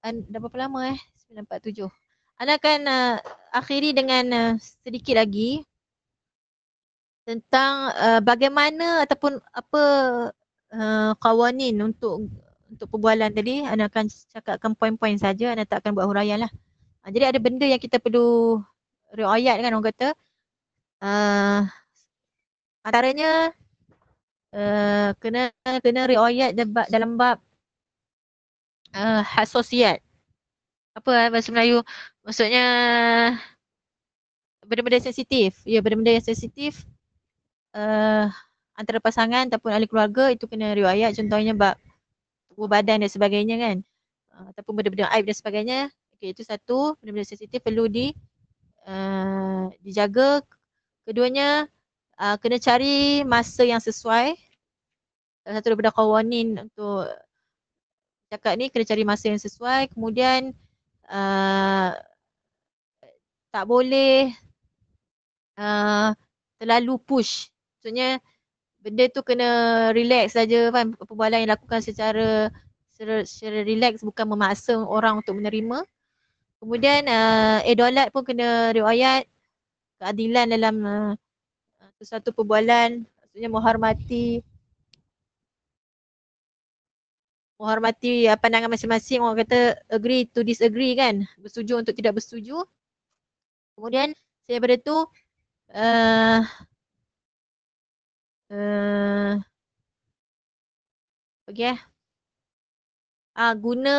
dah berapa lama eh? 947. Ana akan uh, akhiri dengan uh, sedikit lagi tentang uh, bagaimana ataupun apa uh, kawanin untuk untuk perbualan tadi. Ana akan cakapkan poin-poin saja. Ana tak akan buat huraian lah. Uh, jadi ada benda yang kita perlu riayat kan orang kata. Uh, antaranya uh, kena kena riayat dalam bab uh, hasosiat apa eh bahasa Melayu maksudnya benda-benda sensitif. Ya benda-benda yang sensitif uh, antara pasangan ataupun ahli keluarga itu kena riwayat. Contohnya bab tubuh badan dan sebagainya kan. Uh, ataupun benda-benda aib dan sebagainya. Okey itu satu. Benda-benda sensitif perlu di uh, dijaga. Keduanya uh, kena cari masa yang sesuai. Satu daripada kawanin untuk cakap ni kena cari masa yang sesuai. Kemudian uh, tak boleh uh, terlalu push. Maksudnya benda tu kena relax saja kan? Perbualan yang dilakukan secara secara, relax bukan memaksa orang untuk menerima. Kemudian uh, edolat pun kena riwayat keadilan dalam uh, sesuatu perbualan. Maksudnya menghormati menghormati pandangan masing-masing. Orang kata agree to disagree kan? Bersetuju untuk tidak bersetuju kemudian daripada tu uh, uh, okay. Ah, guna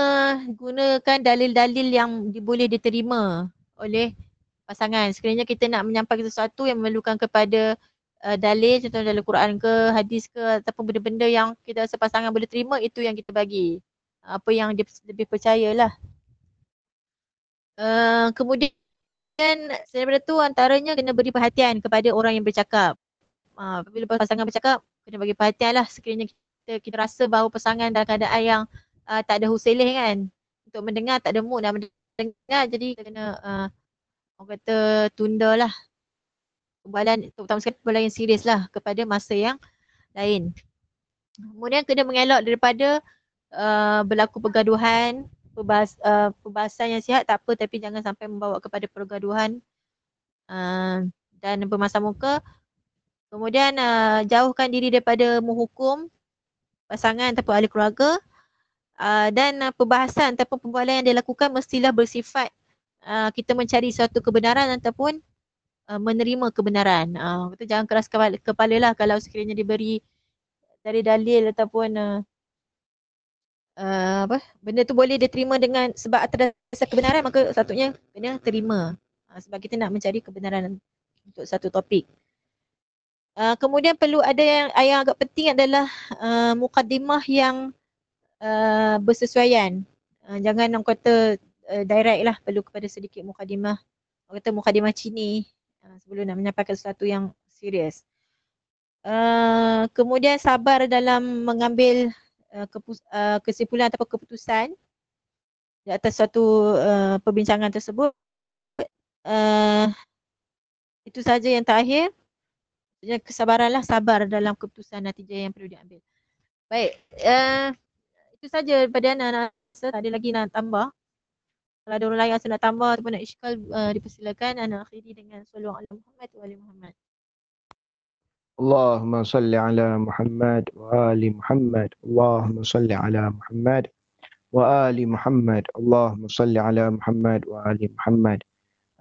gunakan dalil-dalil yang boleh diterima oleh pasangan. Sekiranya kita nak menyampaikan sesuatu yang memerlukan kepada uh, dalil, contoh dalam Quran ke, hadis ke ataupun benda-benda yang kita rasa pasangan boleh terima, itu yang kita bagi. Apa yang dia lebih percayalah. Uh, kemudian daripada tu antaranya kena beri perhatian kepada orang yang bercakap. Uh, bila pasangan bercakap, kena bagi perhatian lah sekiranya kita, kita rasa bahawa pasangan dalam keadaan yang uh, tak ada husilih kan untuk mendengar tak ada mood nak mendengar jadi kena uh, orang kata tunda lah perbualan terutama sekali perbualan yang serius lah kepada masa yang lain. Kemudian kena mengelak daripada uh, berlaku pergaduhan, perbahas, uh, perbahasan yang sihat tak apa tapi jangan sampai membawa kepada pergaduhan uh, dan bermasa muka. Kemudian uh, jauhkan diri daripada menghukum pasangan ataupun ahli keluarga uh, dan uh, perbahasan ataupun pembualan yang dilakukan mestilah bersifat uh, kita mencari suatu kebenaran ataupun uh, menerima kebenaran. Uh, kita jangan keras kepala, kepala lah kalau sekiranya diberi dari dalil ataupun uh, uh, apa benda tu boleh diterima dengan sebab atas kebenaran maka satunya kena terima uh, sebab kita nak mencari kebenaran untuk satu topik. Uh, kemudian perlu ada yang, yang agak penting adalah uh, mukadimah yang uh, bersesuaian. Uh, jangan orang kata uh, direct lah perlu kepada sedikit mukadimah. Orang kata mukadimah cini uh, sebelum nak menyampaikan sesuatu yang serius. Uh, kemudian sabar dalam mengambil uh, kepus- uh, kesimpulan atau keputusan di atas suatu uh, perbincangan tersebut. Uh, itu saja yang terakhir. Kesabaranlah sabar dalam keputusan natijah yang perlu diambil. Baik. Uh, itu saja daripada Ana rasa tak ada lagi nak tambah. Kalau ada orang lain rasa nak tambah ataupun nak iskal uh, dipersilakan Ana akhiri dengan salawat ala Muhammad wa Muhammad. Wa ali Muhammad. Allahumma salli ala Muhammad wa ali Muhammad. Allahumma salli ala Muhammad wa ali Muhammad.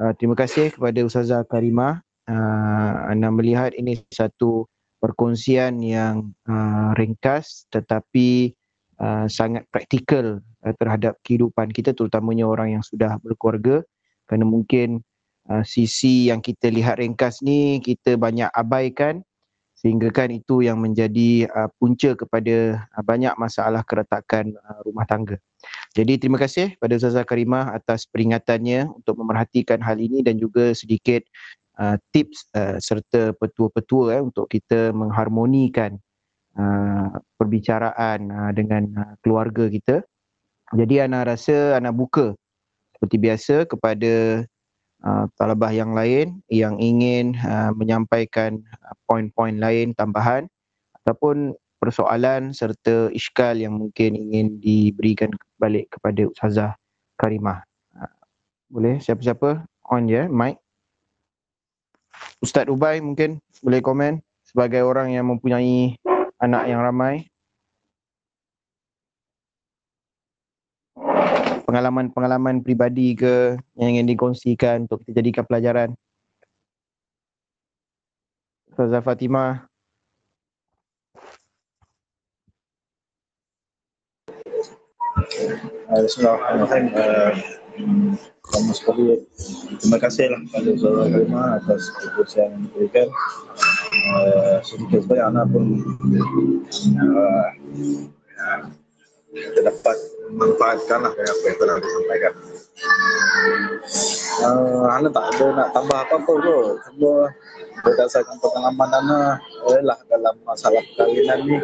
Uh, terima kasih kepada Ustazah Karimah. Uh, anda melihat ini satu perkongsian yang uh, ringkas tetapi Uh, sangat praktikal terhadap kehidupan kita terutamanya orang yang sudah berkeluarga kerana mungkin sisi yang kita lihat ringkas ni kita banyak abaikan sehingga kan itu yang menjadi uh, punca kepada uh, banyak masalah keretakan uh, rumah tangga. Jadi terima kasih pada Ustazah Karimah atas peringatannya untuk memerhatikan hal ini dan juga sedikit uh, tips uh, serta petua-petua eh, untuk kita mengharmonikan uh, perbicaraan uh, dengan uh, keluarga kita. Jadi Ana rasa Ana buka seperti biasa kepada uh, talabah yang lain yang ingin uh, menyampaikan uh, poin-poin lain tambahan ataupun persoalan serta iskal yang mungkin ingin diberikan balik kepada Ustazah Karimah. Uh, boleh siapa-siapa on je mic. Ustaz Ubay mungkin boleh komen sebagai orang yang mempunyai anak yang ramai pengalaman-pengalaman pribadi ke yang ingin dikongsikan untuk kita jadikan pelajaran? Ustazah Fatimah. Bismillahirrahmanirrahim. Pertama sekali, terima kasihlah kepada Saudara Kalimah atas keputusan yang diberikan. Uh, sedikit sebanyak anak pun uh, dapat manfaatkan lah apa yang telah disampaikan. Uh, Ana tak ada nak tambah apa-apa tu. Cuma berdasarkan pengalaman Ana adalah dalam masalah perkahwinan ni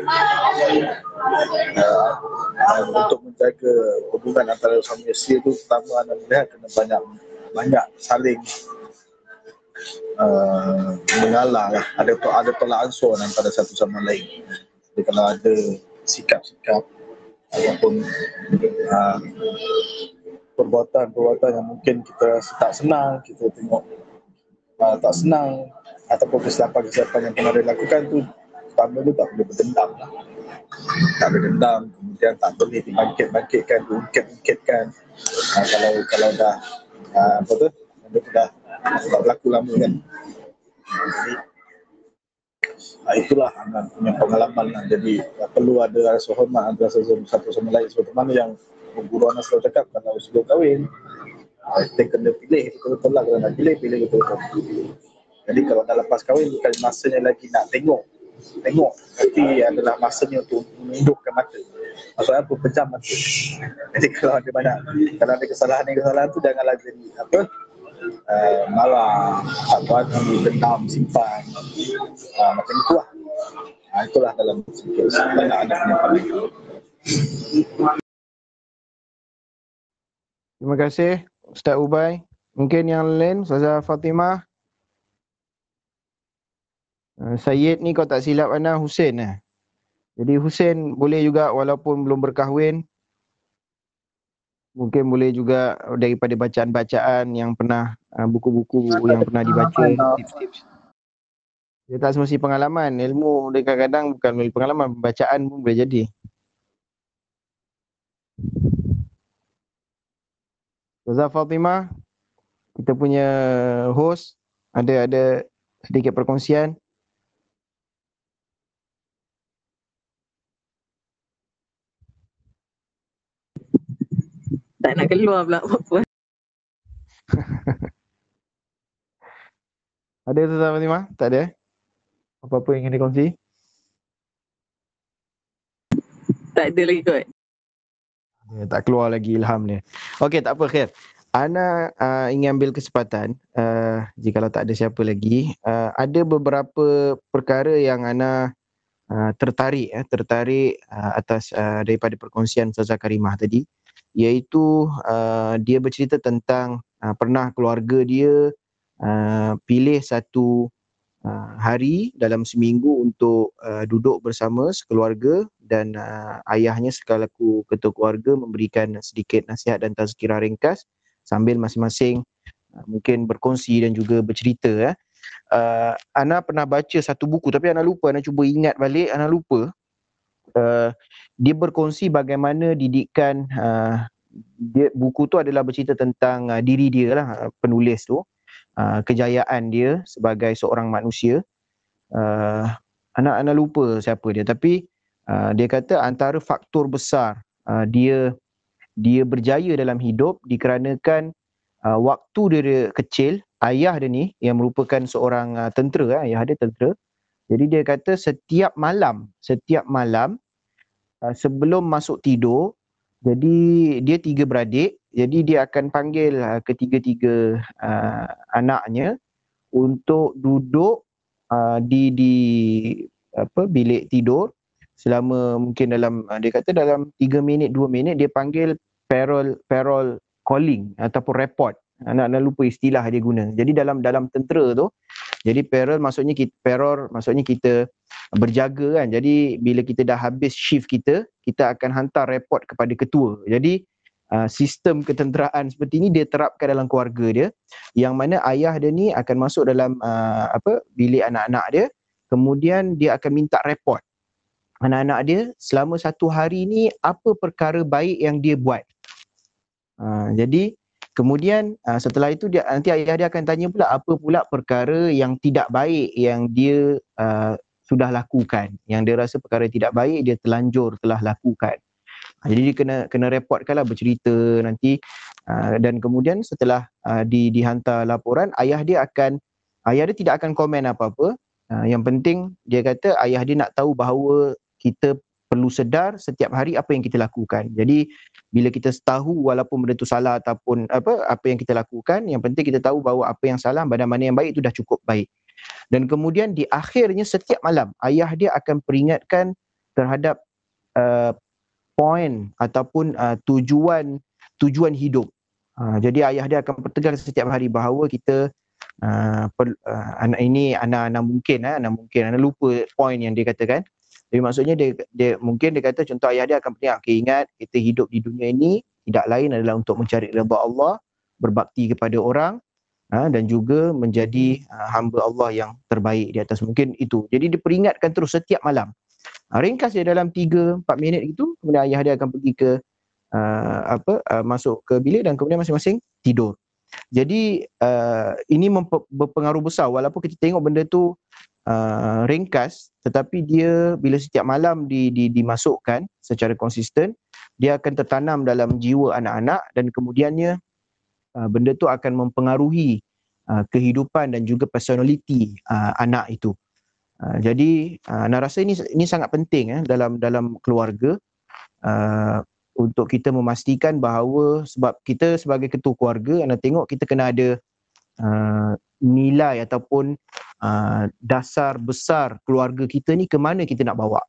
uh, untuk menjaga hubungan antara suami isteri tu pertama Ana melihat kena banyak banyak saling uh, mengalah lah ada ada ansur antara satu sama lain jadi kalau ada sikap-sikap ataupun uh, perbuatan-perbuatan yang mungkin kita rasa tak senang kita tengok uh, tak senang ataupun kesilapan-kesilapan yang pernah dilakukan tu pertama tu tak boleh berdendam lah. Tak boleh dendam kemudian tak boleh dibangkit-bangkitkan diungkit-ungkitkan. Uh, kalau kalau dah uh, apa tu tu dah, dah berlaku lama kan. jadi uh, itulah anak punya pengalaman lah. jadi perlu ada rasa hormat antara satu sama lain. Seperti mana yang guru anak selalu cakap kalau sebelum kahwin kita kena pilih betul-betul lah kalau nak pilih, pilih betul-betul jadi kalau dah lepas kahwin bukan masanya lagi nak tengok. Tengok tapi adalah masanya untuk menundukkan mata. Maksudnya apa? Pejam mata. Jadi kalau ada banyak kalau ada kesalahan ni kesalahan tu janganlah jadi apa uh, marah apa tu dendam simpan uh, macam itu lah uh, itulah dalam sikit anak-anak yang paling Terima kasih Ustaz Ubay. Mungkin yang lain, Ustazah Fatimah. Uh, Syed ni kau tak silap mana Hussein lah. Jadi Hussein boleh juga walaupun belum berkahwin. Mungkin boleh juga daripada bacaan-bacaan yang pernah uh, buku-buku yang pernah dibaca tips-tips. Dia tak semesti pengalaman. Ilmu dia kadang-kadang bukan melalui pengalaman. Bacaan pun boleh jadi. Ustazah Fatimah, kita punya host ada ada sedikit perkongsian. Tak nak keluar pula apa Ada tu tak Fatimah? Tak ada? Apa-apa yang ingin dikongsi? Tak ada lagi kot. Ya, tak keluar lagi ilham dia. Okey, tak apa Khair. Ana uh, ingin ambil kesempatan uh, jika tak ada siapa lagi. Uh, ada beberapa perkara yang Ana uh, tertarik eh, tertarik uh, atas uh, daripada perkongsian Ustazah Karimah tadi iaitu uh, dia bercerita tentang uh, pernah keluarga dia uh, pilih satu uh, hari dalam seminggu untuk uh, duduk bersama sekeluarga dan uh, ayahnya sekaliku ketua keluarga memberikan sedikit nasihat dan tazkirah ringkas sambil masing-masing uh, mungkin berkongsi dan juga bercerita ya. Uh, Ana pernah baca satu buku tapi Ana lupa, Ana cuba ingat balik, Ana lupa uh, dia berkongsi bagaimana didikan uh, dia, buku tu adalah bercerita tentang uh, diri dia lah penulis tu. Uh, kejayaan dia sebagai seorang manusia. Uh, anak-anak lupa siapa dia. Tapi uh, dia kata antara faktor besar uh, dia dia berjaya dalam hidup dikarenakan uh, waktu dia, dia kecil ayah dia ni yang merupakan seorang uh, tentera ayah dia tentera jadi dia kata setiap malam setiap malam uh, sebelum masuk tidur jadi dia tiga beradik jadi dia akan panggil uh, ketiga-tiga uh, anaknya untuk duduk uh, di di apa bilik tidur. Selama mungkin dalam uh, dia kata dalam tiga minit dua minit dia panggil parol parol calling ataupun report. Anak-anak lupa istilah dia guna. Jadi dalam dalam tentera tu jadi parol maksudnya kita parol maksudnya kita berjaga kan. Jadi bila kita dah habis shift kita, kita akan hantar report kepada ketua. Jadi uh, sistem ketenteraan seperti ini dia terapkan dalam keluarga dia yang mana ayah dia ni akan masuk dalam uh, apa bilik anak-anak dia kemudian dia akan minta report anak-anak dia selama satu hari ni apa perkara baik yang dia buat. Uh, jadi kemudian uh, setelah itu dia nanti ayah dia akan tanya pula apa pula perkara yang tidak baik yang dia uh, sudah lakukan? Yang dia rasa perkara tidak baik dia telanjur telah lakukan. Ha, jadi dia kena kena reportkanlah bercerita nanti. Uh, dan kemudian setelah uh, di dihantar laporan ayah dia akan ayah dia tidak akan komen apa-apa. Uh, yang penting dia kata ayah dia nak tahu bahawa kita perlu sedar setiap hari apa yang kita lakukan. Jadi bila kita tahu walaupun benda tu salah ataupun apa apa yang kita lakukan, yang penting kita tahu bahawa apa yang salah pada mana yang baik itu dah cukup baik. Dan kemudian di akhirnya setiap malam ayah dia akan peringatkan terhadap uh, poin ataupun uh, tujuan tujuan hidup. Uh, jadi ayah dia akan pertegas setiap hari bahawa kita uh, per, uh, anak ini anak-anak mungkin eh, anak mungkin anak lupa poin yang dia katakan jadi maksudnya dia, dia mungkin dia kata contoh ayah dia akan pernah okay, ingat kita hidup di dunia ini tidak lain adalah untuk mencari redha Allah berbakti kepada orang uh, dan juga menjadi uh, hamba Allah yang terbaik di atas mungkin itu. Jadi diperingatkan terus setiap malam. Uh, ringkas dia dalam 3 4 minit itu kemudian ayah dia akan pergi ke uh, apa uh, masuk ke bilik dan kemudian masing-masing tidur. Jadi uh, ini berpengaruh besar. Walaupun kita tengok benda tu uh, ringkas tetapi dia bila setiap malam di, di, dimasukkan secara konsisten dia akan tertanam dalam jiwa anak-anak dan kemudiannya uh, benda tu akan mempengaruhi uh, kehidupan dan juga personality uh, anak itu. Uh, jadi uh, anak rasa ini ini sangat penting eh, dalam dalam keluarga uh, untuk kita memastikan bahawa sebab kita sebagai ketua keluarga anda tengok kita kena ada uh, nilai ataupun uh, dasar besar keluarga kita ni ke mana kita nak bawa?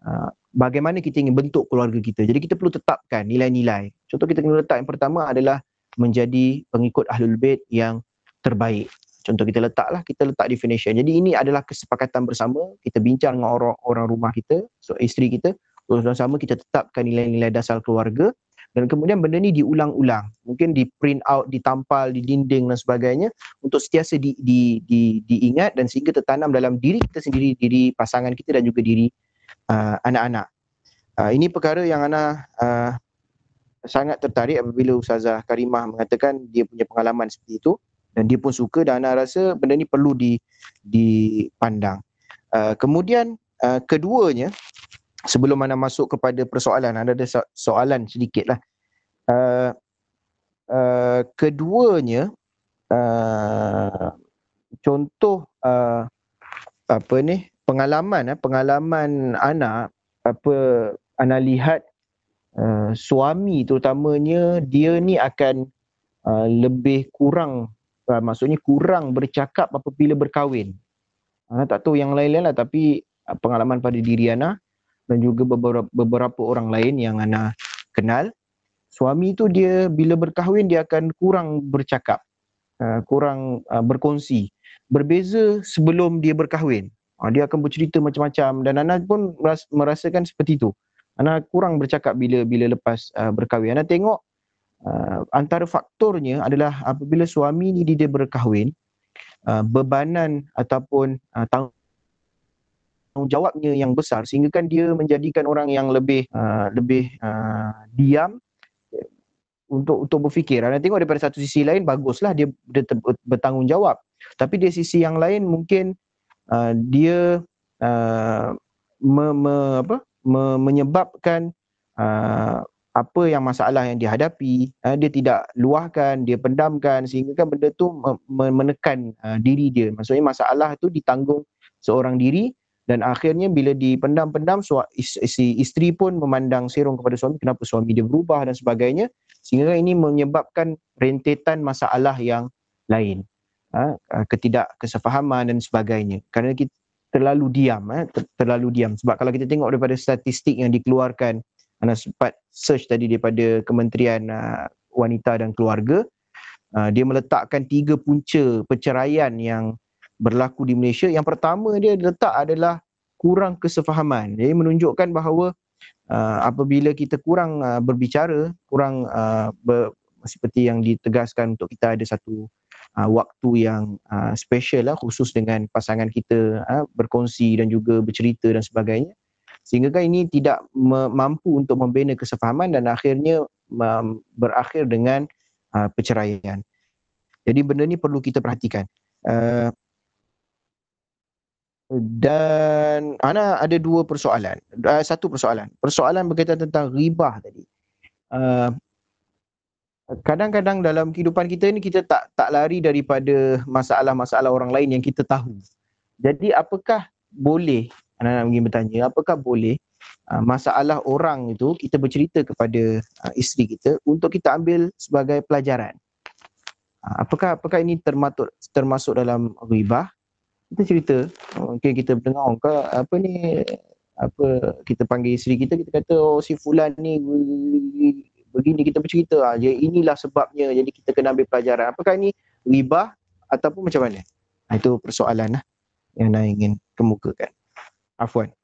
Uh, bagaimana kita ingin bentuk keluarga kita? Jadi kita perlu tetapkan nilai-nilai. Contoh kita kena letak yang pertama adalah menjadi pengikut ahlul bait yang terbaik. Contoh kita letaklah kita letak definition. Jadi ini adalah kesepakatan bersama. Kita bincang dengan orang orang rumah kita so isteri kita. Bersama-sama kita tetapkan nilai-nilai dasar keluarga dan kemudian benda ni diulang-ulang. Mungkin di print out ditampal di dinding dan sebagainya untuk sentiasa di, di, di, diingat dan sehingga tertanam dalam diri kita sendiri diri pasangan kita dan juga diri uh, anak-anak. Uh, ini perkara yang Ana uh, sangat tertarik apabila Ustazah Karimah mengatakan dia punya pengalaman seperti itu dan dia pun suka dan Ana rasa benda ni perlu di dipandang. Uh, kemudian uh, keduanya sebelum anda masuk kepada persoalan anda ada soalan sedikit lah. Uh, uh, keduanya uh, contoh uh, apa ni pengalaman eh, pengalaman anak apa anak lihat uh, suami terutamanya dia ni akan uh, lebih kurang uh, maksudnya kurang bercakap apabila berkahwin. Anak tak tahu yang lain-lain lah tapi uh, pengalaman pada diri anak dan juga beberapa, beberapa orang lain yang Ana kenal. Suami tu dia bila berkahwin dia akan kurang bercakap. Uh, kurang uh, berkongsi. Berbeza sebelum dia berkahwin. Uh, dia akan bercerita macam-macam. Dan Ana pun merasakan seperti itu. Ana kurang bercakap bila bila lepas uh, berkahwin. Ana tengok uh, antara faktornya adalah apabila suami ni dia berkahwin uh, bebanan ataupun uh, tanggung tanggungjawabnya yang besar sehingga kan dia menjadikan orang yang lebih uh, lebih uh, diam untuk untuk berfikir. Anda tengok daripada satu sisi lain baguslah dia bertanggungjawab. Tapi dari sisi yang lain mungkin uh, dia uh, me, me, apa, me, menyebabkan uh, apa yang masalah yang dihadapi uh, dia tidak luahkan, dia pendamkan sehingga kan benda tu menekan uh, diri dia. Maksudnya masalah tu ditanggung seorang diri dan akhirnya bila dipendam-pendam si isteri pun memandang serong kepada suami kenapa suami dia berubah dan sebagainya sehingga ini menyebabkan rentetan masalah yang lain. Ha, ketidakkesefahaman dan sebagainya. Kerana kita terlalu diam ha, terlalu diam. Sebab kalau kita tengok daripada statistik yang dikeluarkan anda sempat search tadi daripada Kementerian uh, Wanita dan Keluarga dia meletakkan tiga punca perceraian yang berlaku di Malaysia. Yang pertama dia letak adalah kurang kesefahaman. Jadi menunjukkan bahawa uh, apabila kita kurang uh, berbicara, kurang uh, ber, seperti yang ditegaskan untuk kita ada satu uh, waktu yang uh, special lah khusus dengan pasangan kita uh, berkongsi dan juga bercerita dan sebagainya. Sehingga kan ini tidak mampu untuk membina kesefahaman dan akhirnya um, berakhir dengan uh, perceraian. Jadi benda ni perlu kita perhatikan. Uh, dan Ana ada dua persoalan. Uh, satu persoalan. Persoalan berkaitan tentang ribah tadi. Uh, kadang-kadang dalam kehidupan kita ni kita tak tak lari daripada masalah-masalah orang lain yang kita tahu. Jadi apakah boleh Ana nak ingin bertanya, apakah boleh uh, masalah orang itu kita bercerita kepada uh, isteri kita untuk kita ambil sebagai pelajaran? Apakah apakah ini termasuk termasuk dalam ribah kita cerita mungkin kita dengar ke apa ni apa kita panggil isteri kita kita kata oh si fulan ni begini kita bercerita ah inilah sebabnya jadi kita kena ambil pelajaran apakah ini ribah ataupun macam mana? Ha, itu persoalan lah yang Ana ingin kemukakan. Afwan.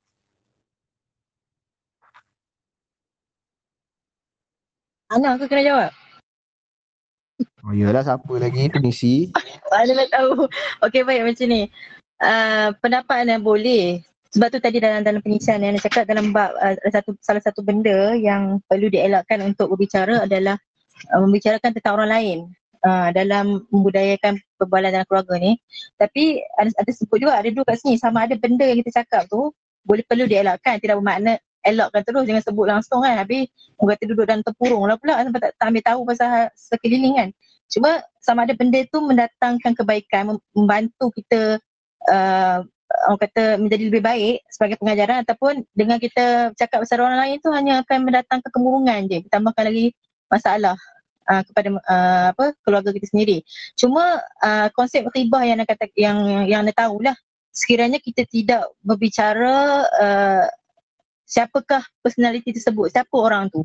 Ana aku kena jawab. Oh iyalah siapa lagi pengisi? Ana nak tahu. Okey baik macam ni. Uh, pendapat Ana boleh. Sebab tu tadi dalam dalam pengisian yang cakap dalam bab uh, satu salah satu benda yang perlu dielakkan untuk berbicara adalah uh, membicarakan tentang orang lain uh, dalam membudayakan perbualan dalam keluarga ni. Tapi ada, ada sebut juga ada dua kat sini sama ada benda yang kita cakap tu boleh perlu dielakkan tidak bermakna elakkan terus jangan sebut langsung kan habis orang kata duduk dalam tempurung lah pula sampai tak, tak ambil tahu pasal sekeliling kan cuma sama ada benda tu mendatangkan kebaikan membantu kita uh, orang kata menjadi lebih baik sebagai pengajaran ataupun dengan kita cakap pasal orang lain tu hanya akan mendatangkan kemurungan je ditambahkan lagi masalah uh, kepada uh, apa keluarga kita sendiri cuma uh, konsep ribah yang nak kata yang yang anda tahulah sekiranya kita tidak berbicara uh, siapakah personality tersebut, siapa orang tu.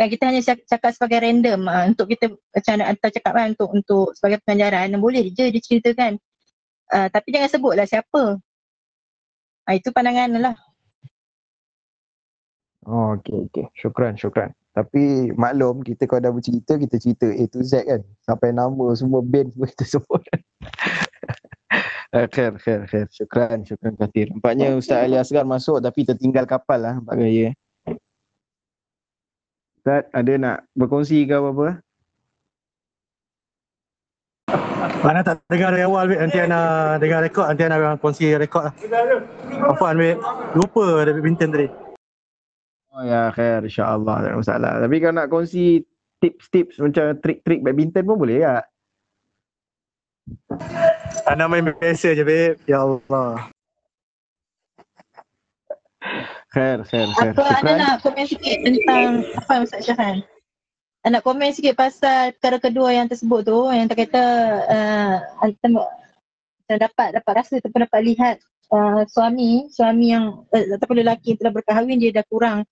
Kan kita hanya cakap sebagai random uh, untuk kita macam hantar cakap kan untuk untuk sebagai pengajaran boleh je diceritakan. Uh, tapi jangan sebutlah siapa. Uh, itu pandangan lah. Oh, okay, okay. Syukran, syukran. Tapi maklum kita kalau dah bercerita, kita cerita A to Z kan. Sampai nama semua band semua kita sebut. Uh, khair, khair, khair. Syukran, syukran kathir. Nampaknya Ustaz Ali Asgar masuk tapi tertinggal kapal lah nampak gaya. Ustaz, ada nak berkongsi ke apa-apa? Ana tak dengar dari awal, Bik. Nanti Ana dengar rekod, nanti Ana kongsi rekod lah. Apa, Bik? Lupa ada Bintan tadi. Oh ya, khair. InsyaAllah. Tak ada masalah. Tapi kalau nak kongsi tips-tips macam trik-trik badminton pun boleh tak? Ana main biasa je, Beb. Ya Allah. Khair, khair, khair. Apa anda nak komen sikit tentang apa Ustaz Syahan? Nak komen sikit pasal perkara kedua yang tersebut tu yang terkata uh, dapat dapat rasa ataupun dapat lihat uh, suami suami yang uh, ataupun lelaki yang telah berkahwin dia dah kurang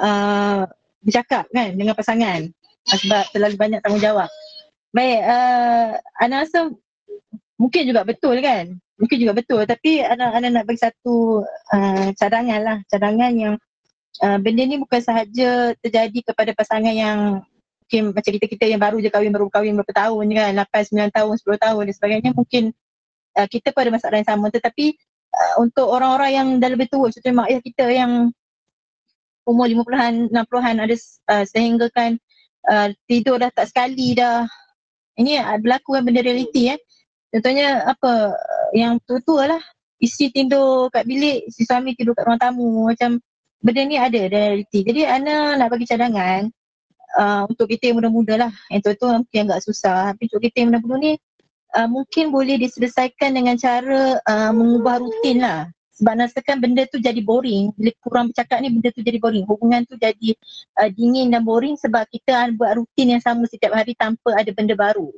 uh, bercakap kan dengan pasangan uh, sebab terlalu banyak tanggungjawab. Baik, uh, anda rasa mungkin juga betul kan mungkin juga betul tapi anak-anak nak bagi satu uh, cadangan lah cadangan yang uh, benda ni bukan sahaja terjadi kepada pasangan yang mungkin macam kita kita yang baru je kahwin baru kahwin berapa tahun kan 8 9 tahun 10 tahun dan sebagainya mungkin uh, kita pada masalah yang sama. Tetapi uh, untuk orang-orang yang dah lebih tua contohnya mak ayah kita yang umur 50-an 60-an ada uh, sehingga kan uh, tidur dah tak sekali dah. Ini uh, berlaku kan benda realiti eh Contohnya apa yang tua-tua lah. Isteri tidur kat bilik, si suami tidur kat ruang tamu. Macam benda ni ada realiti. Jadi Ana nak bagi cadangan uh, untuk kita yang muda-muda lah. Yang tua-tua mungkin agak susah. Tapi untuk kita yang muda-muda ni uh, mungkin boleh diselesaikan dengan cara uh, mengubah rutin lah. Sebab rasakan benda tu jadi boring. Bila kurang bercakap ni benda tu jadi boring. Hubungan tu jadi uh, dingin dan boring sebab kita buat rutin yang sama setiap hari tanpa ada benda baru.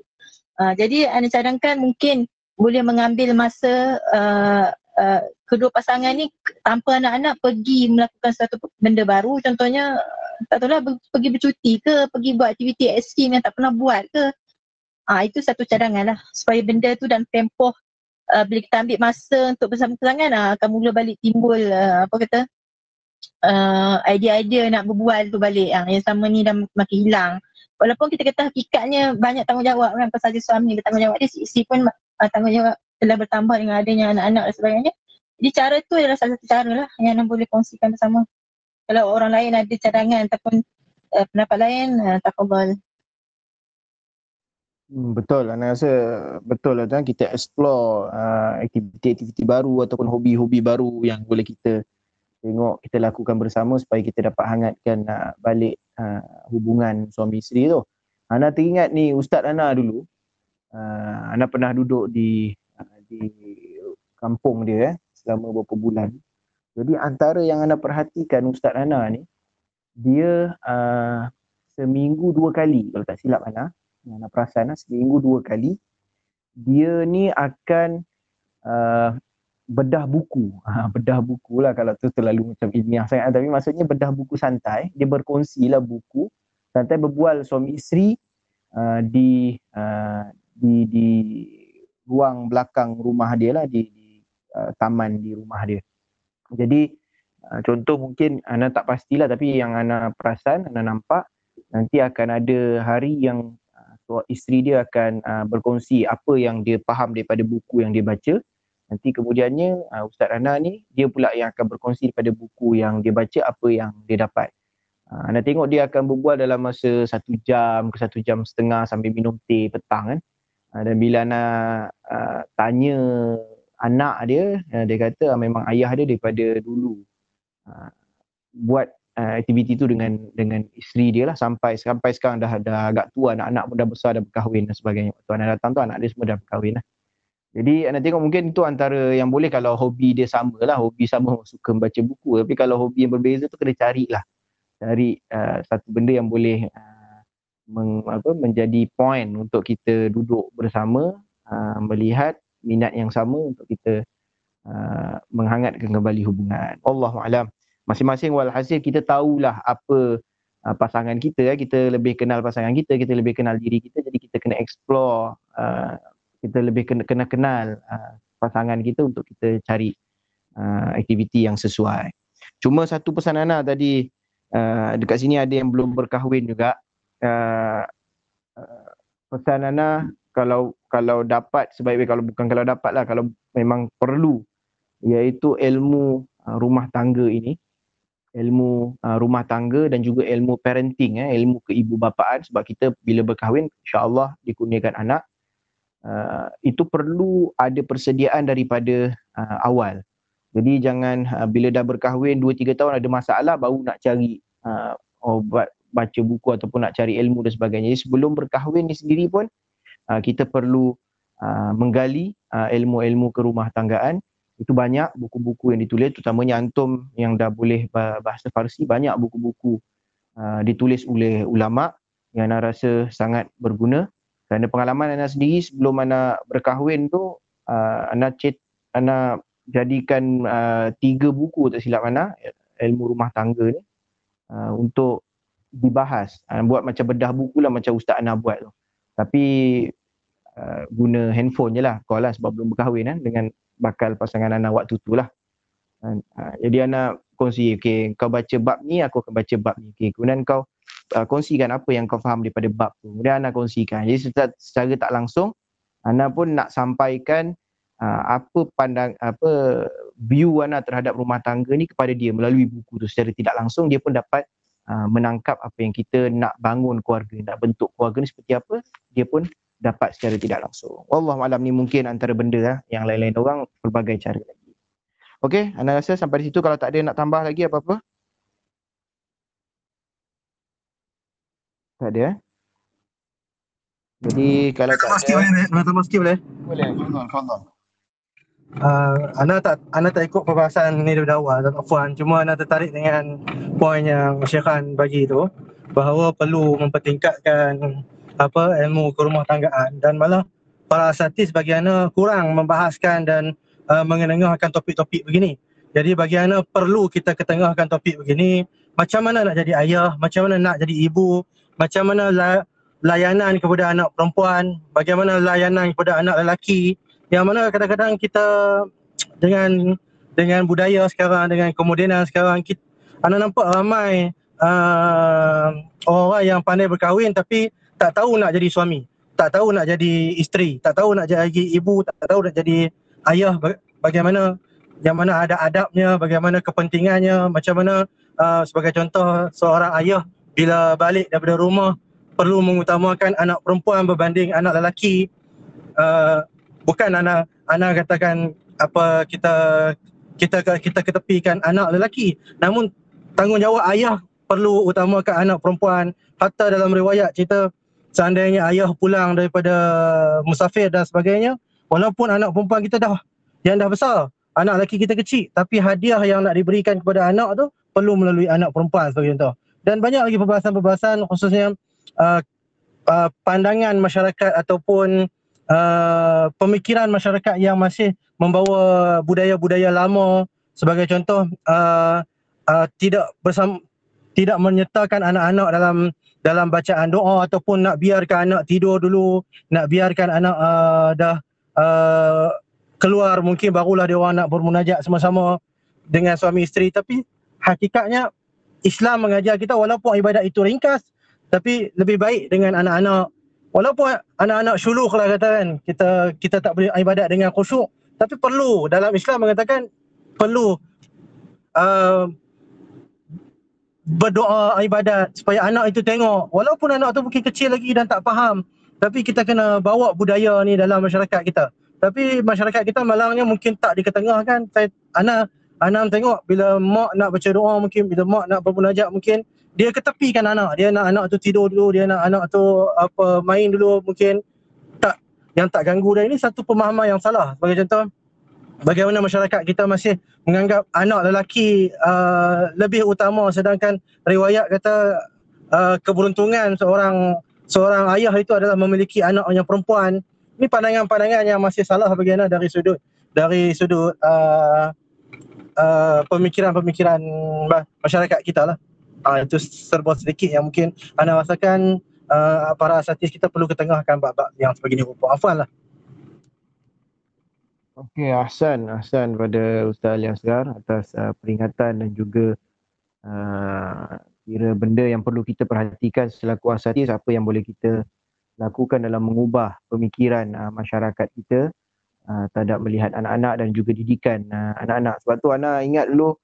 Uh, jadi anda cadangkan mungkin boleh mengambil masa uh, uh, kedua pasangan ni tanpa anak-anak pergi melakukan satu benda baru contohnya tak tahu lah pergi bercuti ke pergi buat aktiviti ekstrim yang tak pernah buat ke uh, itu satu cadangan lah. Supaya benda tu dan tempoh uh, bila kita ambil masa untuk bersama pasangan uh, akan mula balik timbul uh, apa kata uh, idea-idea nak berbual tu balik. Uh, yang sama ni dah makin hilang. Walaupun kita kata hakikatnya banyak tanggungjawab kan pasal dia suami bertanggungjawab dia isteri pun uh, tanggungjawab telah bertambah dengan adanya anak-anak dan sebagainya jadi cara tu adalah salah satu cara lah yang anda boleh kongsikan bersama kalau orang lain ada cadangan ataupun uh, pendapat lain uh, takabal Hmm, betul, Ana rasa betul lah kan kita explore uh, aktiviti-aktiviti baru ataupun hobi-hobi baru yang boleh kita tengok kita lakukan bersama supaya kita dapat hangatkan uh, balik uh, hubungan suami isteri tu. Ana teringat ni Ustaz Ana dulu. Uh, Ana pernah duduk di di kampung dia eh, selama beberapa bulan. Jadi antara yang Ana perhatikan Ustaz Ana ni dia uh, seminggu dua kali kalau tak silap Ana. Yang Ana perasan lah, seminggu dua kali dia ni akan uh, bedah buku. Ha, bedah buku lah kalau tu terlalu macam ilmiah sangat. Tapi maksudnya bedah buku santai. Dia berkongsi lah buku. Santai berbual suami isteri uh, di, uh, di, di ruang belakang rumah dia lah di, di uh, taman di rumah dia. Jadi uh, contoh mungkin Ana tak pastilah tapi yang Ana perasan, Ana nampak nanti akan ada hari yang uh, isteri dia akan uh, berkongsi apa yang dia faham daripada buku yang dia baca. Nanti kemudiannya uh, Ustaz Ana ni dia pula yang akan berkongsi daripada buku yang dia baca apa yang dia dapat. Uh, anda tengok dia akan berbual dalam masa satu jam ke satu jam setengah sambil minum teh petang kan. Uh, dan bila Ana uh, tanya anak dia, uh, dia kata uh, memang ayah dia daripada dulu uh, buat uh, aktiviti tu dengan dengan isteri dia lah sampai sampai sekarang dah dah agak tua anak-anak pun dah besar dah berkahwin dan sebagainya. Waktu anak datang tu anak dia semua dah berkahwin lah. Jadi anda tengok mungkin itu antara yang boleh kalau hobi dia sama lah. Hobi sama suka membaca buku. Tapi kalau hobi yang berbeza tu kena cari lah. Cari uh, satu benda yang boleh uh, meng, apa, menjadi point untuk kita duduk bersama. Uh, melihat minat yang sama untuk kita uh, menghangatkan kembali hubungan. Allahu'alam. Masing-masing walhasil kita tahulah apa uh, pasangan kita. Kita lebih kenal pasangan kita. Kita lebih kenal diri kita. Jadi kita kena explore uh, kita lebih kena, kena kenal uh, pasangan kita untuk kita cari uh, aktiviti yang sesuai. Cuma satu pesan Ana tadi uh, dekat sini ada yang belum berkahwin juga. Uh, uh, pesan Ana kalau kalau dapat sebaik-baik kalau bukan kalau dapat lah kalau memang perlu iaitu ilmu uh, rumah tangga ini. Ilmu uh, rumah tangga dan juga ilmu parenting eh, ilmu keibubapaan sebab kita bila berkahwin insya-Allah dikurniakan anak. Uh, itu perlu ada persediaan daripada uh, awal. Jadi jangan uh, bila dah berkahwin 2 3 tahun ada masalah baru nak cari uh, obat baca buku ataupun nak cari ilmu dan sebagainya. Jadi sebelum berkahwin ni sendiri pun uh, kita perlu uh, menggali uh, ilmu-ilmu kerumah tanggaan. Itu banyak buku-buku yang ditulis terutamanya antum yang dah boleh bahasa Farsi banyak buku-buku uh, ditulis oleh ulama yang saya rasa sangat berguna kerana pengalaman anak sendiri sebelum anak berkahwin tu uh, anak cet anak jadikan uh, tiga buku tak silap anak ilmu rumah tangga ni uh, untuk dibahas. Uh, buat macam bedah buku lah macam ustaz anak buat tu. Tapi uh, guna handphone je lah kau lah sebab belum berkahwin kan dengan bakal pasangan anak waktu tu lah. Uh, jadi anak kongsi okay, kau baca bab ni aku akan baca bab ni. Okay, kemudian kau uh, kongsikan apa yang kau faham daripada bab tu. Kemudian Ana kongsikan. Jadi secara, secara tak langsung Ana pun nak sampaikan uh, apa pandang apa view Ana terhadap rumah tangga ni kepada dia melalui buku tu. Secara tidak langsung dia pun dapat uh, menangkap apa yang kita nak bangun keluarga, nak bentuk keluarga ni seperti apa, dia pun dapat secara tidak langsung. Allah malam ni mungkin antara benda lah, yang lain-lain orang pelbagai cara lagi. Okey, anda rasa sampai di situ kalau tak ada nak tambah lagi apa-apa? Tak ada eh? Jadi kalau tak ada sikit boleh, nak tambah sikit boleh? Boleh, fadhal. Uh, Ana tak Ana tak ikut perbahasan ni daripada awal tak puan cuma Ana tertarik dengan poin yang Syekh Khan bagi tu bahawa perlu mempertingkatkan apa ilmu kerumah tanggaan. Dan malah para asatidz bagi Ana kurang membahaskan dan uh, mengenengahkan topik-topik begini. Jadi bagi Ana perlu kita ketengahkan topik begini. Macam mana nak jadi ayah, macam mana nak jadi ibu, macam mana layanan kepada anak perempuan, bagaimana layanan kepada anak lelaki yang mana kadang-kadang kita dengan dengan budaya sekarang dengan kemodenan sekarang kita anak nampak ramai uh, orang yang pandai berkahwin tapi tak tahu nak jadi suami, tak tahu nak jadi isteri, tak tahu nak jadi ibu, tak tahu nak jadi ayah bagaimana yang mana ada adabnya, bagaimana kepentingannya, macam mana uh, sebagai contoh seorang ayah bila balik daripada rumah perlu mengutamakan anak perempuan berbanding anak lelaki uh, bukan anak anak katakan apa kita kita kita ketepikan anak lelaki. Namun tanggungjawab ayah perlu utamakan anak perempuan. Hatta dalam riwayat cerita seandainya ayah pulang daripada musafir dan sebagainya walaupun anak perempuan kita dah yang dah besar anak lelaki kita kecil tapi hadiah yang nak diberikan kepada anak tu perlu melalui anak perempuan sebagai contoh. Dan banyak lagi perbahasan-perbahasan khususnya uh, uh, pandangan masyarakat ataupun uh, pemikiran masyarakat yang masih membawa budaya-budaya lama. Sebagai contoh uh, uh, tidak bersama tidak menyertakan anak-anak dalam dalam bacaan doa ataupun nak biarkan anak tidur dulu nak biarkan anak uh, dah uh, keluar mungkin barulah dia orang nak bermunajat sama-sama dengan suami isteri. Tapi hakikatnya Islam mengajar kita walaupun ibadat itu ringkas tapi lebih baik dengan anak-anak walaupun anak-anak syuluh lah kata kan kita kita tak boleh ibadat dengan khusyuk tapi perlu. Dalam Islam mengatakan perlu uh, berdoa ibadat supaya anak itu tengok. Walaupun anak tu mungkin kecil lagi dan tak faham tapi kita kena bawa budaya ni dalam masyarakat kita. Tapi masyarakat kita malangnya mungkin tak diketengahkan. Saya anak anak tengok bila mak nak baca doa mungkin bila mak nak bermunajat mungkin dia ketepikan anak. Dia nak anak tu tidur dulu dia nak anak tu apa main dulu mungkin. Tak yang tak ganggu dan ini satu pemahaman yang salah. Sebagai contoh bagaimana masyarakat kita masih menganggap anak lelaki uh, lebih utama sedangkan riwayat kata uh, keberuntungan seorang seorang ayah itu adalah memiliki anak yang perempuan. Ini pandangan-pandangan yang masih salah bagaimana dari sudut dari sudut uh, uh, pemikiran-pemikiran masyarakat kita lah uh, itu serba sedikit yang mungkin anda rasakan uh, para asatis kita perlu ketengahkan bab-bab yang sebegini rupa. Afwan lah. Okey, Ahsan. Ahsan pada Ustaz Ali Asgar atas uh, peringatan dan juga uh, kira benda yang perlu kita perhatikan selaku asatis apa yang boleh kita lakukan dalam mengubah pemikiran uh, masyarakat kita uh, terhadap melihat anak-anak dan juga didikan uh, anak-anak. Sebab tu anak ingat dulu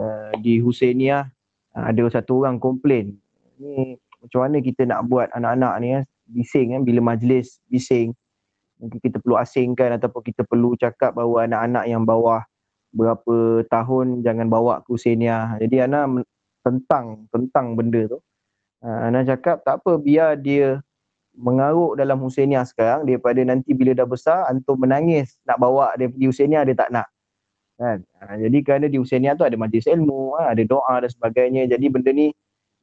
uh, di Husainiah Ah, ada satu orang komplain ni macam mana kita nak buat anak-anak ni ya, bising kan bila majlis bising mungkin kita perlu asingkan ataupun kita perlu cakap bahawa anak-anak yang bawah berapa tahun jangan bawa ke Husainia. Jadi Ana tentang tentang benda tu. Uh, Ana cakap tak apa biar dia mengaruk dalam Husainia sekarang daripada nanti bila dah besar antum menangis nak bawa dia pergi Husainia dia tak nak kan ha, jadi kerana di Husainiah tu ada majlis ilmu ha, ada doa dan sebagainya jadi benda ni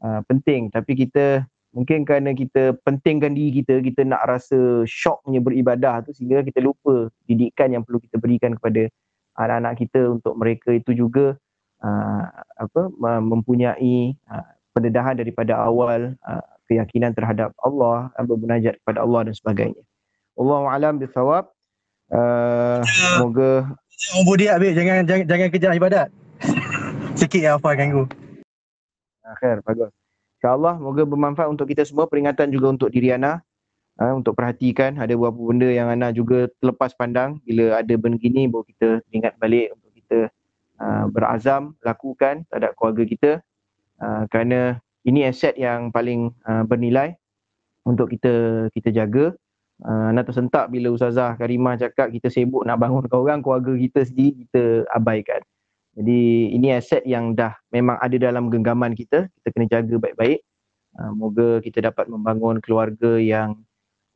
ha, penting tapi kita mungkin kerana kita pentingkan diri kita kita nak rasa syoknya beribadah tu sehingga kita lupa didikan yang perlu kita berikan kepada anak-anak kita untuk mereka itu juga uh, apa mempunyai uh, pendedahan daripada awal uh, keyakinan terhadap Allah bermunajat kepada Allah dan sebagainya. Allahu alam bisawab. Uh, semoga Orang budi habis jangan jangan jangan kejar ibadat. Sikit ya apa ganggu. Akhir bagus. InsyaAllah moga bermanfaat untuk kita semua. Peringatan juga untuk diri Ana. Ha, untuk perhatikan ada beberapa benda yang Ana juga terlepas pandang. Bila ada benda gini baru kita ingat balik untuk kita uh, berazam lakukan terhadap keluarga kita. Uh, kerana ini aset yang paling uh, bernilai untuk kita kita jaga. Uh, nak tersentak bila Ustazah Karimah cakap kita sibuk nak bangunkan orang, keluarga kita sendiri kita abaikan. Jadi ini aset yang dah memang ada dalam genggaman kita, kita kena jaga baik-baik. Uh, moga kita dapat membangun keluarga yang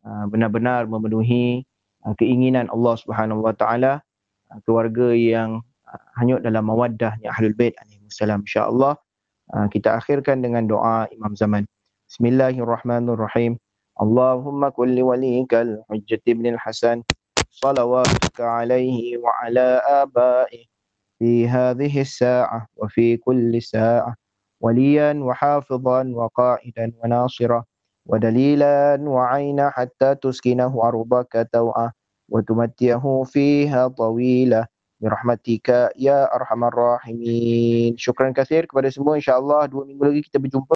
uh, benar-benar memenuhi uh, keinginan Allah Subhanahu Wa Taala, keluarga yang uh, hanyut dalam mawaddahnya Ahlul Bait alaihi wasallam insya-Allah. Uh, kita akhirkan dengan doa Imam Zaman. Bismillahirrahmanirrahim. اللهم كن لوليك الحجة بن الحسن صلواتك عليه وعلى آبائه في هذه الساعة وفي كل ساعة وليا وحافظا وقائدا وناصرا ودليلا وعينا حتى تسكنه أرضك توعا وتمتعه فيها طويلة برحمتك يا أرحم الراحمين. شكرا كثير. kepada semua. insyaallah dua minggu lagi kita berjumpa.